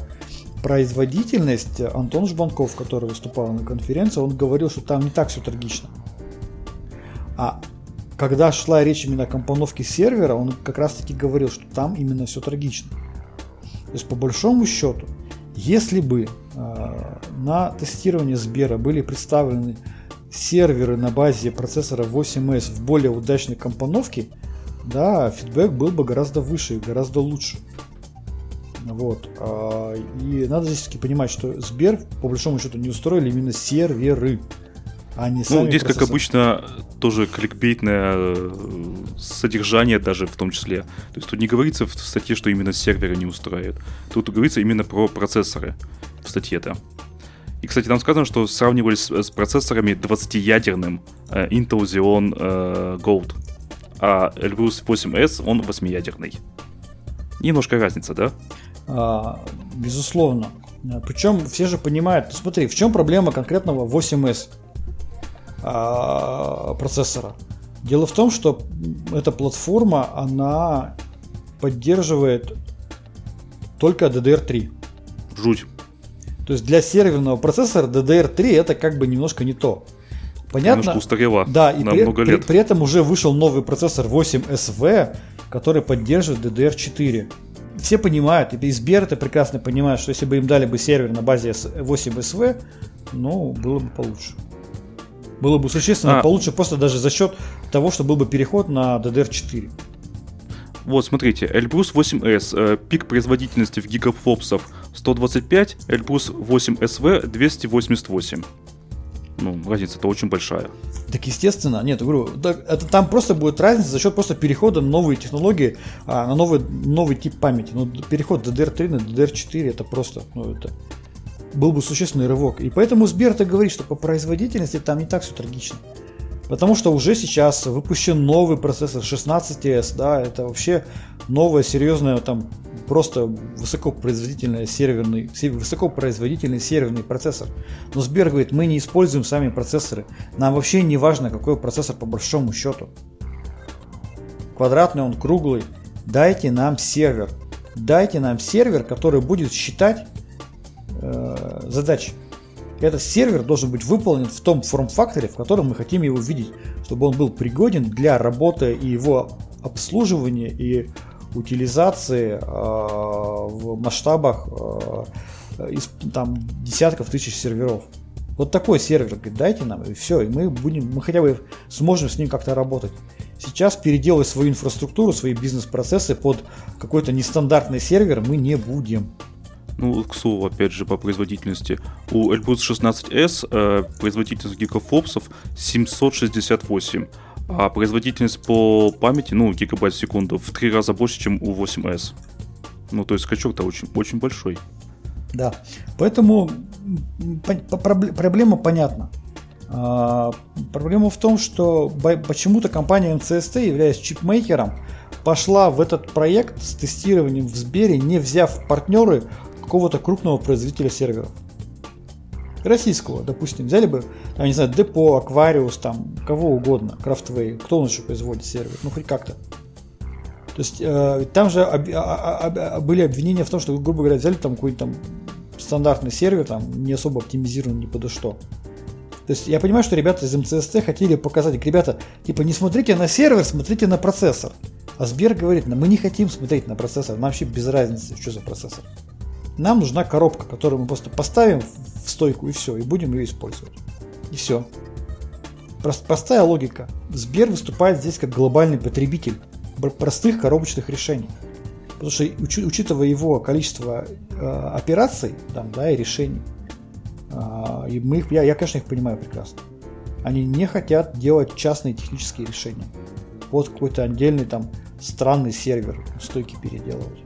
производительность, Антон Жбанков, который выступал на конференции, он говорил, что там не так все трагично. А когда шла речь именно о компоновке сервера, он как раз таки говорил, что там именно все трагично. То есть по большому счету, если бы э, на тестирование Сбера были представлены серверы на базе процессора 8S в более удачной компоновке, да, фидбэк был бы гораздо выше и гораздо лучше. Вот. А, и надо здесь таки понимать, что Сбер, по большому счету, не устроили именно серверы. Они ну, здесь, как обычно, тоже кликбейтное э, содержание даже в том числе. То есть тут не говорится в статье, что именно серверы не устраивают. Тут говорится именно про процессоры в статье-то. И, кстати, там сказано, что сравнивали с, с процессорами 20-ядерным э, Intel Xeon э, Gold. А Elbrus 8S, он 8-ядерный. Немножко разница, да? А, безусловно. Причем все же понимают, ну, смотри, в чем проблема конкретного 8S? А, процессора. Дело в том, что эта платформа, она поддерживает только DDR3. Жуть. То есть для серверного процессора DDR3 это как бы немножко не то. Понятно? Немножко устарела да, и на при, много лет. При, при этом уже вышел новый процессор 8SV, который поддерживает DDR4. Все понимают, и Сбер это прекрасно понимает, что если бы им дали бы сервер на базе 8SV, ну, было бы получше. Было бы существенно а. получше просто даже за счет того, что был бы переход на DDR4. Вот, смотрите, Elbrus 8S, э, пик производительности в гигафлопсов 125, Elbrus 8SV 288. Ну, разница-то очень большая. Так естественно, нет, я говорю, так это там просто будет разница за счет просто перехода на новые технологии, а, на новый, новый тип памяти. Ну, переход DDR3 на DDR4 это просто, ну, это был бы существенный рывок. И поэтому Сбер так говорит, что по производительности там не так все трагично. Потому что уже сейчас выпущен новый процессор 16S, да, это вообще новая серьезная там просто высокопроизводительный серверный, высокопроизводительный серверный процессор. Но Сбер говорит, мы не используем сами процессоры. Нам вообще не важно, какой процессор по большому счету. Квадратный он, круглый. Дайте нам сервер. Дайте нам сервер, который будет считать э, задачи. Этот сервер должен быть выполнен в том форм-факторе, в котором мы хотим его видеть, чтобы он был пригоден для работы и его обслуживания и утилизации э, в масштабах э, из там, десятков тысяч серверов. Вот такой сервер, говорит, дайте нам, и все, и мы будем, мы хотя бы сможем с ним как-то работать. Сейчас переделать свою инфраструктуру, свои бизнес-процессы под какой-то нестандартный сервер мы не будем. Ну, к слову, опять же, по производительности. У Elbrus 16S э, производительность гигафлопсов 768, а производительность по памяти, ну, гигабайт в секунду, в три раза больше, чем у 8S. Ну, то есть скачок-то очень, очень большой. Да, поэтому проблема понятна. А, проблема в том, что почему-то компания MCST, являясь чипмейкером, пошла в этот проект с тестированием в Сбере, не взяв партнеры какого-то крупного производителя серверов. Российского, допустим, взяли бы, там, не знаю, Депо, Аквариус, там, кого угодно, Крафтвей, кто он еще производит сервер, ну хоть как-то. То есть э, там же об, об, об, были обвинения в том, что, грубо говоря, взяли там какой-то там стандартный сервер, там не особо оптимизирован ни подо что. То есть я понимаю, что ребята из МЦСТ хотели показать, ребята, типа не смотрите на сервер, смотрите на процессор. А Сбер говорит, мы не хотим смотреть на процессор, нам вообще без разницы, что за процессор. Нам нужна коробка, которую мы просто поставим в стойку и все, и будем ее использовать. И все. Простая логика. Сбер выступает здесь как глобальный потребитель простых коробочных решений. Потому что учитывая его количество э, операций там, да, и решений, э, и мы их, я, я, конечно, их понимаю прекрасно. Они не хотят делать частные технические решения. Вот какой-то отдельный там странный сервер стойки переделывать.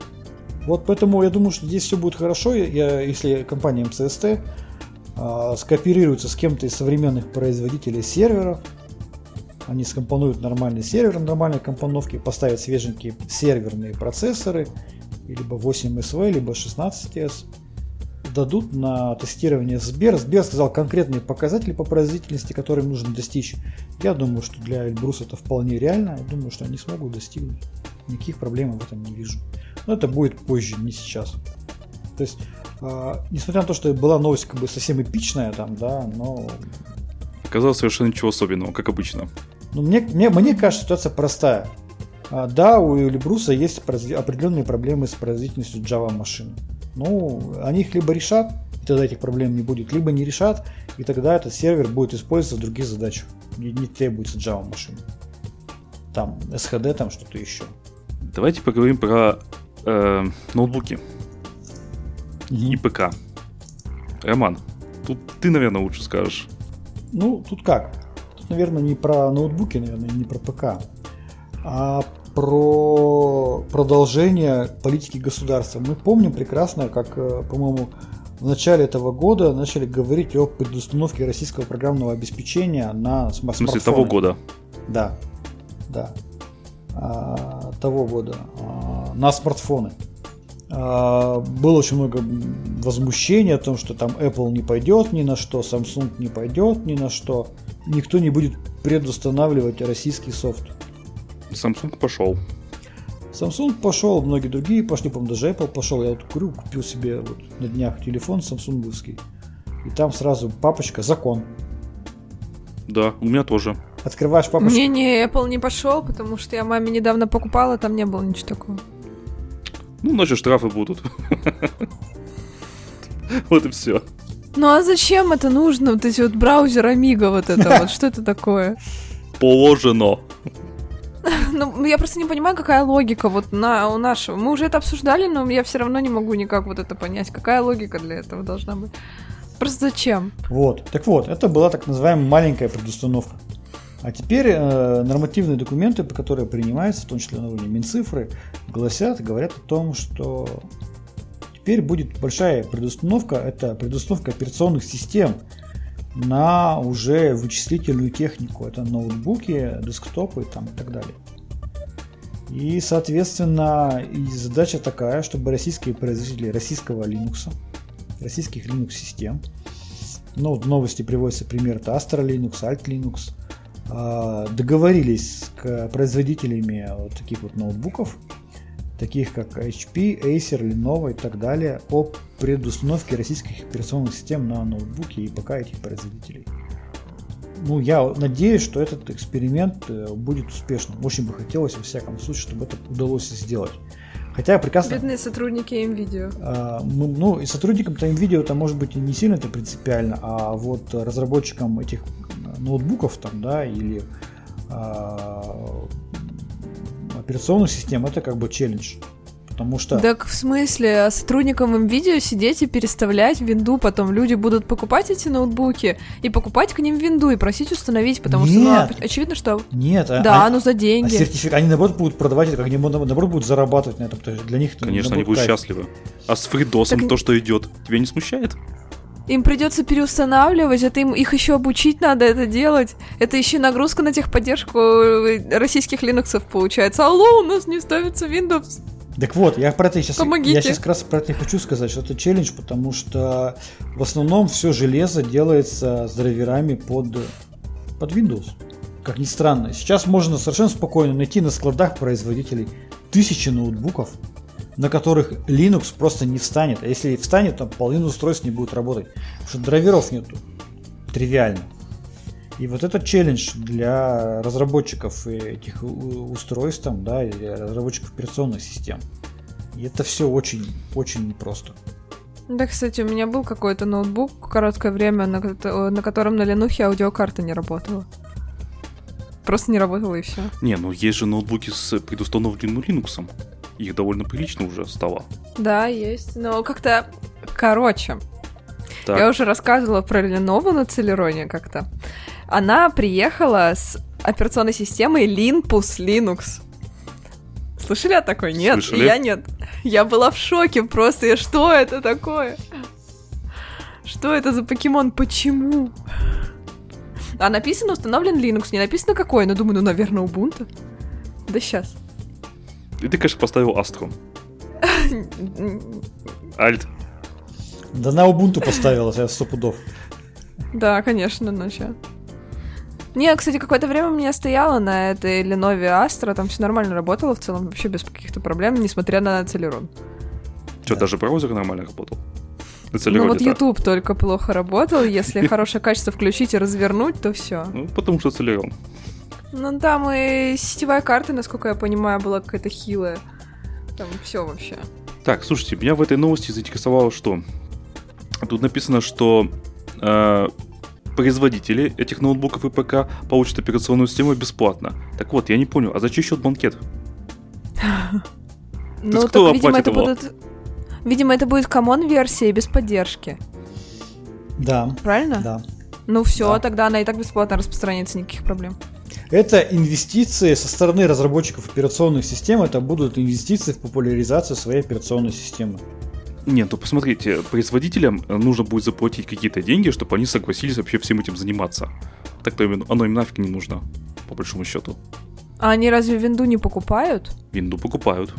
Вот поэтому я думаю, что здесь все будет хорошо, я, если компания МЦСТ э, скооперируется с кем-то из современных производителей серверов, они скомпонуют нормальный сервер, нормальной компоновки, поставят свеженькие серверные процессоры, либо 8SV, либо 16S, дадут на тестирование Сбер. Сбер сказал конкретные показатели по производительности, которые нужно достичь. Я думаю, что для Эльбрус это вполне реально. Я думаю, что они смогут достигнуть. Никаких проблем в этом не вижу. Но это будет позже, не сейчас. То есть, э, несмотря на то, что была новость как бы совсем эпичная там, да, но... Оказалось совершенно ничего особенного, как обычно. Ну, мне, мне, мне кажется, ситуация простая. А, да, у Эльбруса есть определенные проблемы с производительностью Java машин. Ну, они их либо решат, и тогда этих проблем не будет, либо не решат, и тогда этот сервер будет использоваться в других задачах. Не, не требуется Java машин. Там SHD, там что-то еще. Давайте поговорим про э, ноутбуки и ПК. Роман, тут ты, наверное, лучше скажешь. Ну, тут как? наверное, не про ноутбуки, наверное, не про ПК, а про продолжение политики государства. Мы помним прекрасно, как, э, по-моему, в начале этого года начали говорить о предустановке российского программного обеспечения на смартфоны. В смысле, того года? Да, да. А, того года. А, на смартфоны. А, было очень много возмущения о том, что там Apple не пойдет ни на что, Samsung не пойдет ни на что никто не будет предустанавливать российский софт. Samsung пошел. Samsung пошел, многие другие пошли, по-моему, даже Apple пошел. Я вот курю, купил себе вот на днях телефон самсунговский. И там сразу папочка «Закон». Да, у меня тоже. Открываешь папочку. Не, не, Apple не пошел, потому что я маме недавно покупала, там не было ничего такого. Ну, значит, штрафы будут. Вот и все. Ну а зачем это нужно? Вот эти вот браузер Амиго, вот это *laughs* вот, что это такое? Положено. Ну, я просто не понимаю, какая логика вот на у нашего. Мы уже это обсуждали, но я все равно не могу никак вот это понять. Какая логика для этого должна быть? Просто зачем? Вот. Так вот, это была так называемая маленькая предустановка. А теперь э, нормативные документы, по которые принимаются, в том числе на уровне Минцифры, гласят, говорят о том, что теперь будет большая предустановка, это предустановка операционных систем на уже вычислительную технику. Это ноутбуки, десктопы там, и так далее. И, соответственно, и задача такая, чтобы российские производители российского Linux, российских Linux систем, ну, в новости приводится пример, это Astra Linux, Alt Linux, договорились с производителями вот таких вот ноутбуков, таких как HP, Acer, Lenovo и так далее, о предустановке российских операционных систем на ноутбуки и ПК этих производителей. Ну, я надеюсь, что этот эксперимент э, будет успешным. Очень бы хотелось, во всяком случае, чтобы это удалось сделать. Хотя прекрасно... Бедные сотрудники NVIDIA. А, ну, и сотрудникам-то NVIDIA это может быть и не сильно это принципиально, а вот разработчикам этих ноутбуков там, да, или а, операционных систем это как бы челлендж. Потому что... Так в смысле, а сотрудникам NVIDIA сидеть и переставлять винду, потом люди будут покупать эти ноутбуки и покупать к ним винду и просить установить, потому Нет. что, ну, а очевидно, что... Нет, а- Да, а- ну за а деньги. сертифик- они наоборот будут продавать это, как они наоборот будут зарабатывать на этом. То есть для них Конечно, они будут кайф. счастливы. А с фридосом Так- то, что идет, тебя не смущает? Им придется переустанавливать, это им их еще обучить надо это делать. Это еще нагрузка на техподдержку э, российских линуксов получается. Алло, у нас не ставится Windows. Так вот, я про это сейчас, Помогите. я сейчас как раз про это и хочу сказать, что это челлендж, потому что в основном все железо делается с драйверами под, под Windows. Как ни странно. Сейчас можно совершенно спокойно найти на складах производителей тысячи ноутбуков, на которых Linux просто не встанет. А если и встанет, то половина устройств не будет работать. Потому что драйверов нету. Тривиально. И вот этот челлендж для разработчиков этих устройств, там, да, и разработчиков операционных систем. И это все очень, очень непросто. Да, кстати, у меня был какой-то ноутбук короткое время, на, на котором на Ленухе аудиокарта не работала. Просто не работала и все. Не, ну есть же ноутбуки с предустановленным Linux. Их довольно прилично уже стало. Да, есть. Но как-то... Короче, Так, я уже рассказывала про Lenovo на Целероне как-то. Она приехала с операционной системой Linpus Linux. Слышали о такой? Нет, Слышали. я нет. Я была в шоке просто. Я, что это такое? Что это за покемон? Почему? А написано установлен Linux, не написано какой, но думаю, ну, наверное, Ubuntu. Да сейчас. и ты, конечно, поставил Astro. *laughs* Альт. Да на Ubuntu поставила я сто пудов. Да, конечно, но. Не, кстати, какое-то время у меня стояла на этой Lenovo Astra, там все нормально работало в целом, вообще без каких-то проблем, несмотря на Celeron. Что, даже браузер нормально работал? Ну вот. YouTube только плохо работал, если *laughs* хорошее качество включить и развернуть, то все. Ну, потому что Celeron. Ну там и сетевая карта, насколько я понимаю, была какая-то хилая. Там все вообще. Так, слушайте, меня в этой новости заинтересовало что? Тут написано, что э, производители этих ноутбуков и ПК получат операционную систему бесплатно. Так вот, я не понял, а за чей счет банкет? *laughs* Ну, кто видимо, оплатит это его? будут... Видимо, это будет комон-версия без поддержки. Да, Правильно? да. Ну все, Да. тогда она и так бесплатно распространяется, никаких проблем. Это инвестиции со стороны разработчиков операционных систем, это будут инвестиции в популяризацию своей операционной системы. Нет, ну посмотрите, производителям э, нужно будет заплатить какие-то деньги, чтобы они согласились вообще всем этим заниматься. Так-то оно им нафиг не нужно, по большому счету. А они разве винду не покупают? Винду покупают.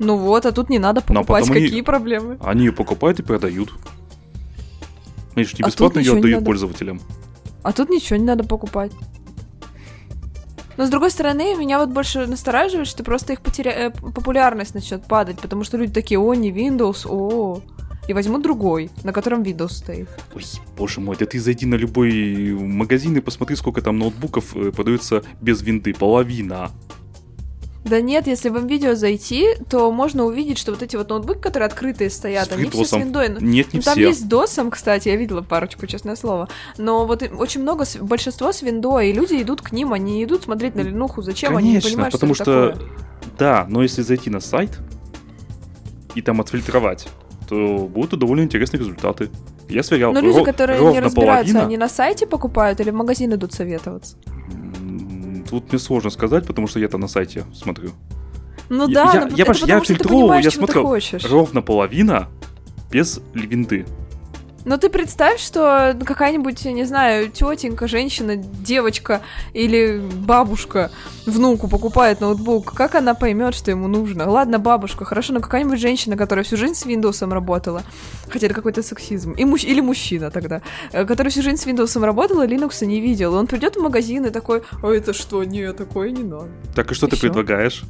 Ну вот, а тут не надо Ну, а покупать. потом они- Какие проблемы? Они ее покупают и продают. Они же не А бесплатно ее ничего не отдают пользователям. А тут ничего не надо покупать. Но с другой стороны, меня вот больше настораживает, что просто их потеря... э, популярность начнет падать, потому что люди такие, о, не Windows, о, и возьмут другой, на котором Windows стоит. Ой, боже мой, да ты зайди на любой магазин и посмотри, сколько там ноутбуков э, продается без винды. Половина. Да нет, если в видео зайти, то можно увидеть, что вот эти вот ноутбуки, которые открытые стоят, С они все с виндой. Ну, Нет, не Ну, там все. есть с досом, кстати, я видела парочку, честное слово. Но вот очень много, большинство с виндой, и люди идут к ним, они идут смотреть на Ленуху. Зачем? они не Конечно, понимают, потому что, что, это такое. да, но если зайти на сайт и там отфильтровать, то будут довольно интересные результаты. Я сверял. Но люди, ров- которые не разбираются, половина. они на сайте покупают или в магазин идут советоваться? Тут мне сложно сказать, потому что я-то на сайте смотрю. Ну Я- да, я- но я это я потому, что ты фильтровываю, понимаешь, я чего ты смотрю. хочешь. Ровно половина без винды. Но ты представь, что какая-нибудь, я не знаю, тетенька, женщина, девочка или бабушка внуку покупает ноутбук. Как она поймет, что ему нужно? Ладно, бабушка, хорошо, но какая-нибудь женщина, которая всю жизнь с Windows работала, хотя это какой-то сексизм, и муж- или мужчина тогда, э, который всю жизнь с Windows работал, Linux не видел. Он придет в магазин и такой, а это что? Не, такое не надо. Так и что ты Всё. предлагаешь?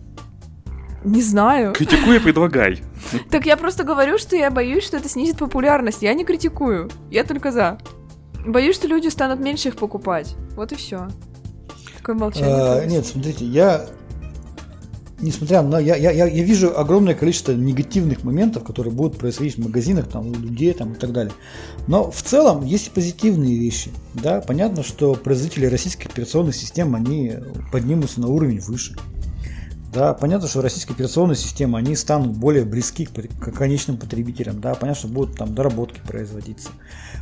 Не знаю. Критикуй и предлагай. Так я просто говорю, что я боюсь, что это снизит популярность. Я не критикую. Я только за. Боюсь, что люди станут меньше их покупать. Вот и все. Такое молчание. А, нет, смотрите, я несмотря на я, я, я, я вижу огромное количество негативных моментов, которые будут происходить в магазинах, там, у людей там, и так далее. Но в целом есть и позитивные вещи. Да? Понятно, что производители российских операционных систем они поднимутся на уровень выше. Да, понятно, что российские операционные системы, они станут более близки к, конечным потребителям. Да, понятно, что будут там доработки производиться.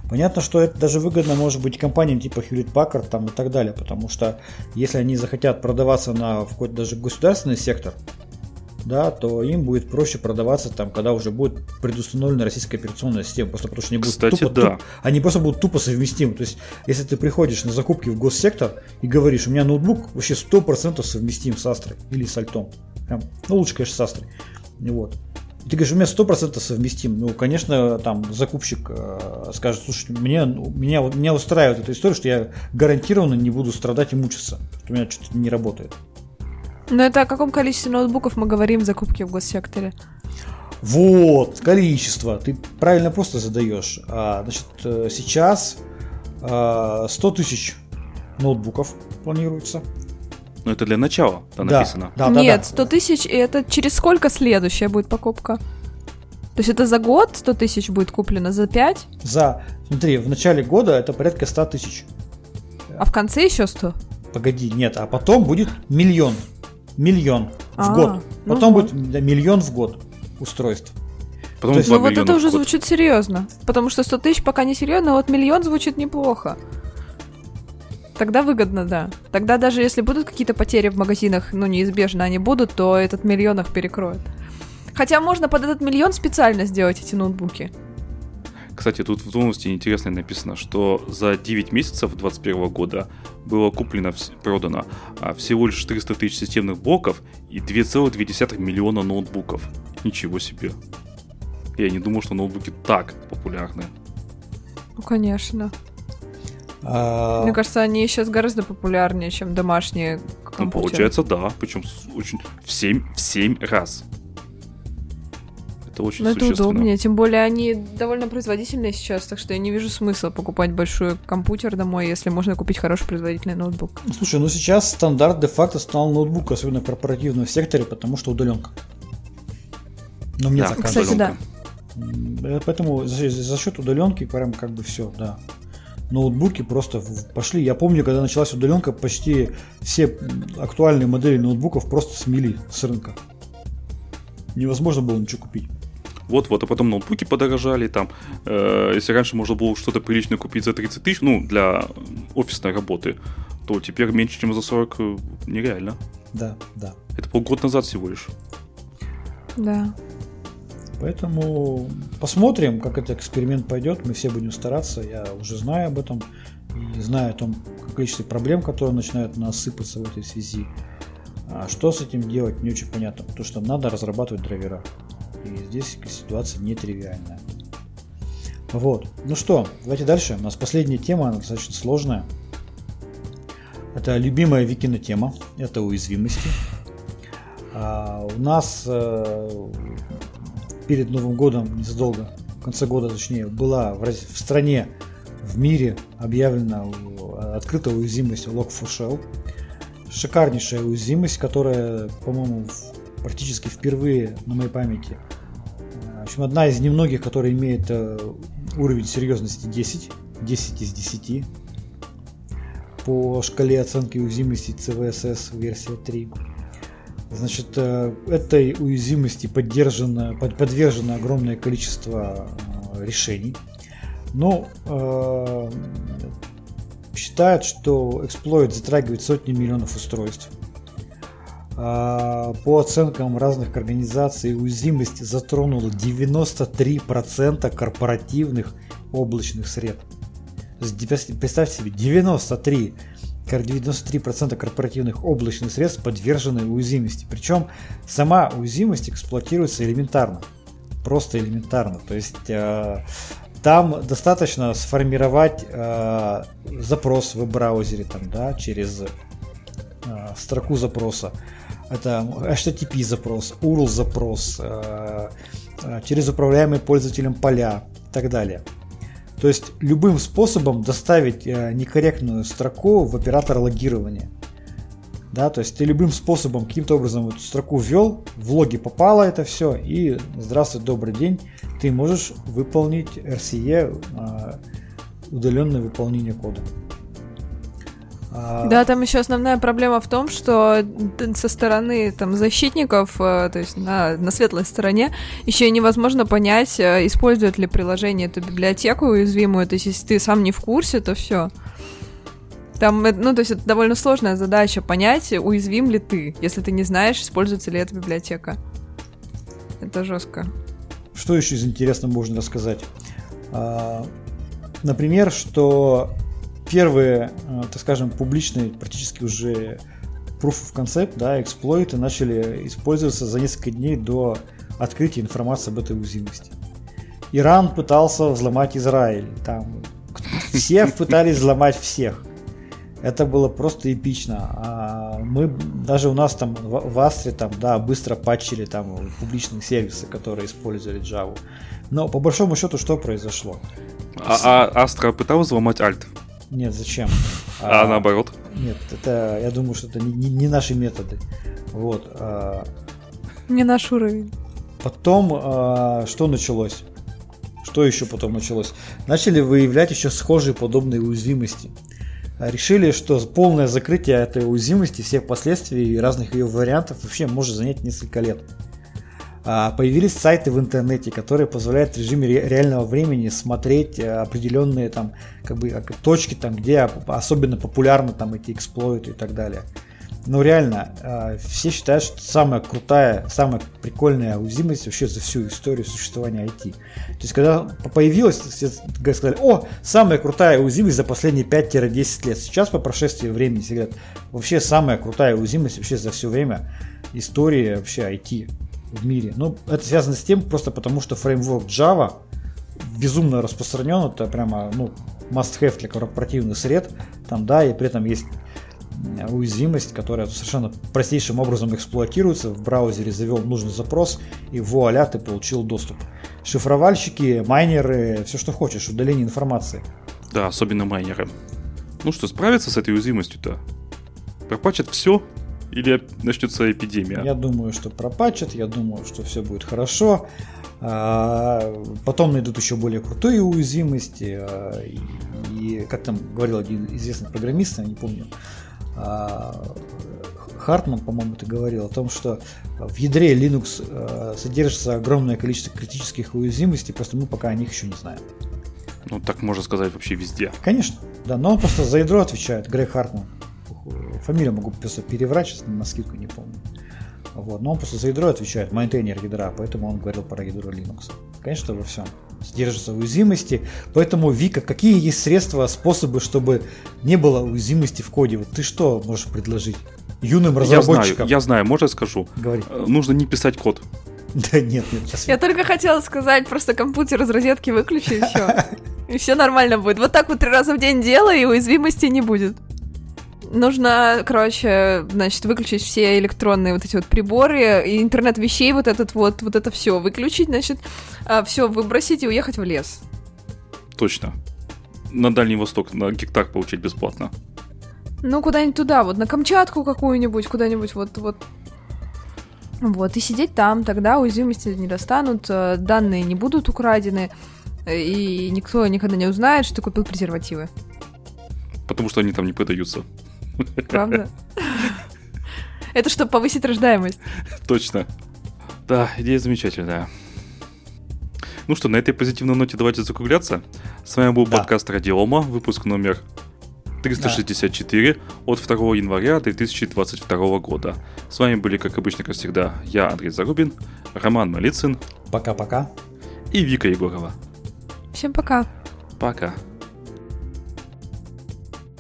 Понятно, что это даже выгодно может быть компаниям типа Hewlett Packard там и так далее, потому что если они захотят продаваться на в какой-то даже государственный сектор, да, то им будет проще продаваться там, когда уже будет предустановлена российская операционная система, просто потому что они будут Кстати, тупо, да. туп- они просто будут тупо совместимы. То есть, если ты приходишь на закупки в госсектор и говоришь, у меня ноутбук вообще 100% совместим с Астрой или с Альтом. Прям, ну, лучше, конечно, с Астрой. Вот. И ты говоришь, у меня 100% совместим. Ну, конечно, там закупщик э, скажет, слушай, мне, меня, меня устраивает эта история, что я гарантированно не буду страдать и мучиться, что у меня что-то не работает. Но это о каком количестве ноутбуков мы говорим в закупке в госсекторе? Вот, количество. Ты правильно просто задаешь. А, значит, э, сейчас а, 100 тысяч ноутбуков планируется. Но это для начала, там Да, написано. да, да, Нет, да. 100 тысяч, и это через сколько следующая будет покупка? То есть это за год 100 тысяч будет куплено, за 5, За, смотри, в начале года это порядка 100 тысяч. а в конце еще 100? Погоди, нет, а потом будет миллион. Миллион в А, год. ну Потом вот. будет да, миллион в год устройств. Потом То есть, Ну вот это уже в звучит серьезно. Потому что 100 тысяч пока не серьезно, а вот миллион звучит неплохо. Тогда выгодно, да. Тогда даже если будут какие-то потери в магазинах, ну неизбежно они будут, то этот миллион их перекроет. Хотя можно под этот миллион специально сделать эти ноутбуки. Кстати, тут в новости интересно написано, что за 9 месяцев 2021 года было куплено, продано а, всего лишь 400 тысяч системных блоков и 2,2 миллиона ноутбуков. Ничего себе. Я не думал, что ноутбуки так популярны. Ну, конечно. А, Мне кажется, они сейчас гораздо популярнее, чем домашние Ну, компьютеры. получается, да. Причем очень в 7, в 7 раз. Это очень Но Ну, это существенно. удобнее, тем более они довольно производительные сейчас, так что я не вижу смысла покупать большой компьютер домой, если можно купить хороший производительный ноутбук. ну, слушай, ну сейчас стандарт де-факто стал ноутбук, особенно в корпоративном секторе, потому что удаленка. Но мне Да, так кажется. Кстати, да. Э, Поэтому за, за счет удаленки прям как бы все, да. Ноутбуки просто пошли. Я помню, когда началась удаленка, почти все актуальные модели ноутбуков просто смели с рынка. Невозможно было ничего купить. Вот-вот, а потом ноутбуки подорожали, там, э, если раньше можно было что-то приличное купить за 30 тысяч, ну, для офисной работы, то теперь меньше, чем за 40 э, нереально. Да, да. Это полгода назад всего лишь. Да. Поэтому посмотрим, как этот эксперимент пойдет. Мы все будем стараться. Я уже знаю об этом. И знаю о том количестве проблем, которые начинают насыпаться в этой связи. А что с этим делать, не очень понятно. Потому что надо разрабатывать драйвера. И здесь ситуация нетривиальная. Вот. Ну что, давайте дальше. У нас последняя тема, она достаточно сложная. Это любимая Викина тема. Это уязвимости. А, у нас э, перед Новым годом, незадолго, в конце года точнее, была в, в стране, в мире объявлена у- открытая уязвимость Log4Shell. Шикарнейшая уязвимость, которая, по-моему, практически впервые на моей памяти. Общем, одна из немногих, которая имеет э, уровень серьезности 10, 10 из 10 по шкале оценки уязвимости CVSS версия 3. Значит, э, этой уязвимости поддержано, под- подвержено огромное количество э, решений. Но э, считают, что эксплойт затрагивает сотни миллионов устройств. А, По оценкам разных организаций, уязвимость затронула 93% корпоративных облачных сред. Представьте себе, 93 кор- 93% корпоративных облачных средств подвержены уязвимости. Причем сама уязвимость эксплуатируется элементарно. Просто элементарно. То есть э, там достаточно сформировать э, запрос в веб-браузере там, да, через э, строку запроса. Это HTTP запрос, URL запрос, э, э, через управляемые пользователем поля и так далее. То есть любым способом доставить э, некорректную строку в оператор логирования. Да, то есть ты любым способом каким-то образом эту строку ввел, в логи попало это все, и здравствуй, добрый день, ты можешь выполнить RCE, удаленное выполнение кода. А, Да, там еще основная проблема в том, что со стороны там защитников, э, то есть на, на светлой стороне, еще невозможно понять, э, использует ли приложение эту библиотеку уязвимую. То есть, если ты сам не в курсе, то все. Там, э, ну, то есть это довольно сложная задача понять, уязвим ли ты, если ты не знаешь, используется ли эта библиотека. Это жестко. Что еще из интересного можно рассказать? А, Например, что первые, э, так скажем, публичные, практически уже proof of concept, да, эксплойты начали использоваться за несколько дней до открытия информации об этой уязвимости. Иран пытался взломать Израиль. Там все *laughs* пытались взломать всех. Это было просто эпично. А мы даже у нас там в, Астре там, да, быстро патчили там публичные сервисы, которые использовали Java. Но по большому счету что произошло? А, а Астра пыталась взломать альт, Нет, зачем? а, наоборот. Нет, это, я думаю, что это не, не- не наши методы. Вот. а, Не наш уровень. Потом а, что началось? Что еще потом началось? Начали выявлять еще схожие подобные уязвимости. А, Решили, что полное закрытие этой уязвимости, всех последствий и разных ее вариантов вообще может занять несколько лет. А, Появились сайты в интернете, которые позволяют в режиме ре- реального времени смотреть э, определенные там как бы точки, там, где особенно популярны там эти эксплойты и так далее. Но реально, э, все считают, что самая крутая, самая прикольная уязвимость вообще за всю историю существования IT. То есть, когда появилась, все сказали, о, самая крутая уязвимость за последние 5-10 лет. Сейчас, по прошествии времени, все говорят, вообще самая крутая уязвимость вообще за все время истории вообще IT в мире. Ну, это связано с тем, просто потому что фреймворк Java безумно распространен, это прямо, ну, must-have для корпоративных сред, там, да, и при этом есть уязвимость, которая совершенно простейшим образом эксплуатируется, в браузере завел нужный запрос, и вуаля, ты получил доступ. Шифровальщики, майнеры, все что хочешь, удаление информации. Да, особенно майнеры. Ну что, справиться с этой уязвимостью-то? Пропачат все? Или начнется эпидемия? Я думаю, что пропачат, я думаю, что все будет хорошо. А, Потом найдут еще более крутые уязвимости. а, И, как там говорил один известный программист, я не помню, а, Хартман, по-моему, это говорил о том, что в ядре Linux содержится огромное количество критических уязвимостей, просто мы пока о них еще не знаем. Ну, так можно сказать вообще везде. Конечно, да, но он просто за ядро отвечает, Грег Кроа-Хартман. Фамилию могу просто переврать, сейчас навскидку не помню. Вот, но он просто за ядро отвечает, майнтейнер ядра, поэтому он говорил про ядро Linux. Конечно, во всем содержатся уязвимости, поэтому, Вика, какие есть средства, способы, чтобы не было уязвимости в коде? Вот ты что можешь предложить юным Я знаю, разработчикам? я знаю, можно скажу? Говори. Э, Нужно не писать код. *laughs* Да нет, нет, сейчас Я только хотела сказать, просто компьютер из розетки выключи и все. *laughs* И все нормально будет. Вот так вот три раза в день делай, и уязвимости не будет. Нужно, короче, значит, выключить все электронные вот эти вот приборы, и интернет вещей, вот этот вот, вот это все выключить, значит, все выбросить и уехать в лес. Точно. На Дальний Восток на гектар получить бесплатно. Ну, куда-нибудь туда, вот на Камчатку какую-нибудь, куда-нибудь вот, вот. Вот, и сидеть там, тогда уязвимости не достанут, э, данные не будут украдены, э, и никто никогда не узнает, что ты купил презервативы. Потому что они там не продаются. *laughs* Правда? Это чтобы повысить рождаемость. Точно. Да, идея замечательная. Ну что, на этой позитивной ноте давайте закругляться. С вами был Да. подкаст Радиома, выпуск номер 364 от 2 января 2022 года. С вами были, как обычно, как всегда, я, Андрей Зарубин, Роман Малицын Пока-пока. и Вика Егорова. Всем пока. Пока.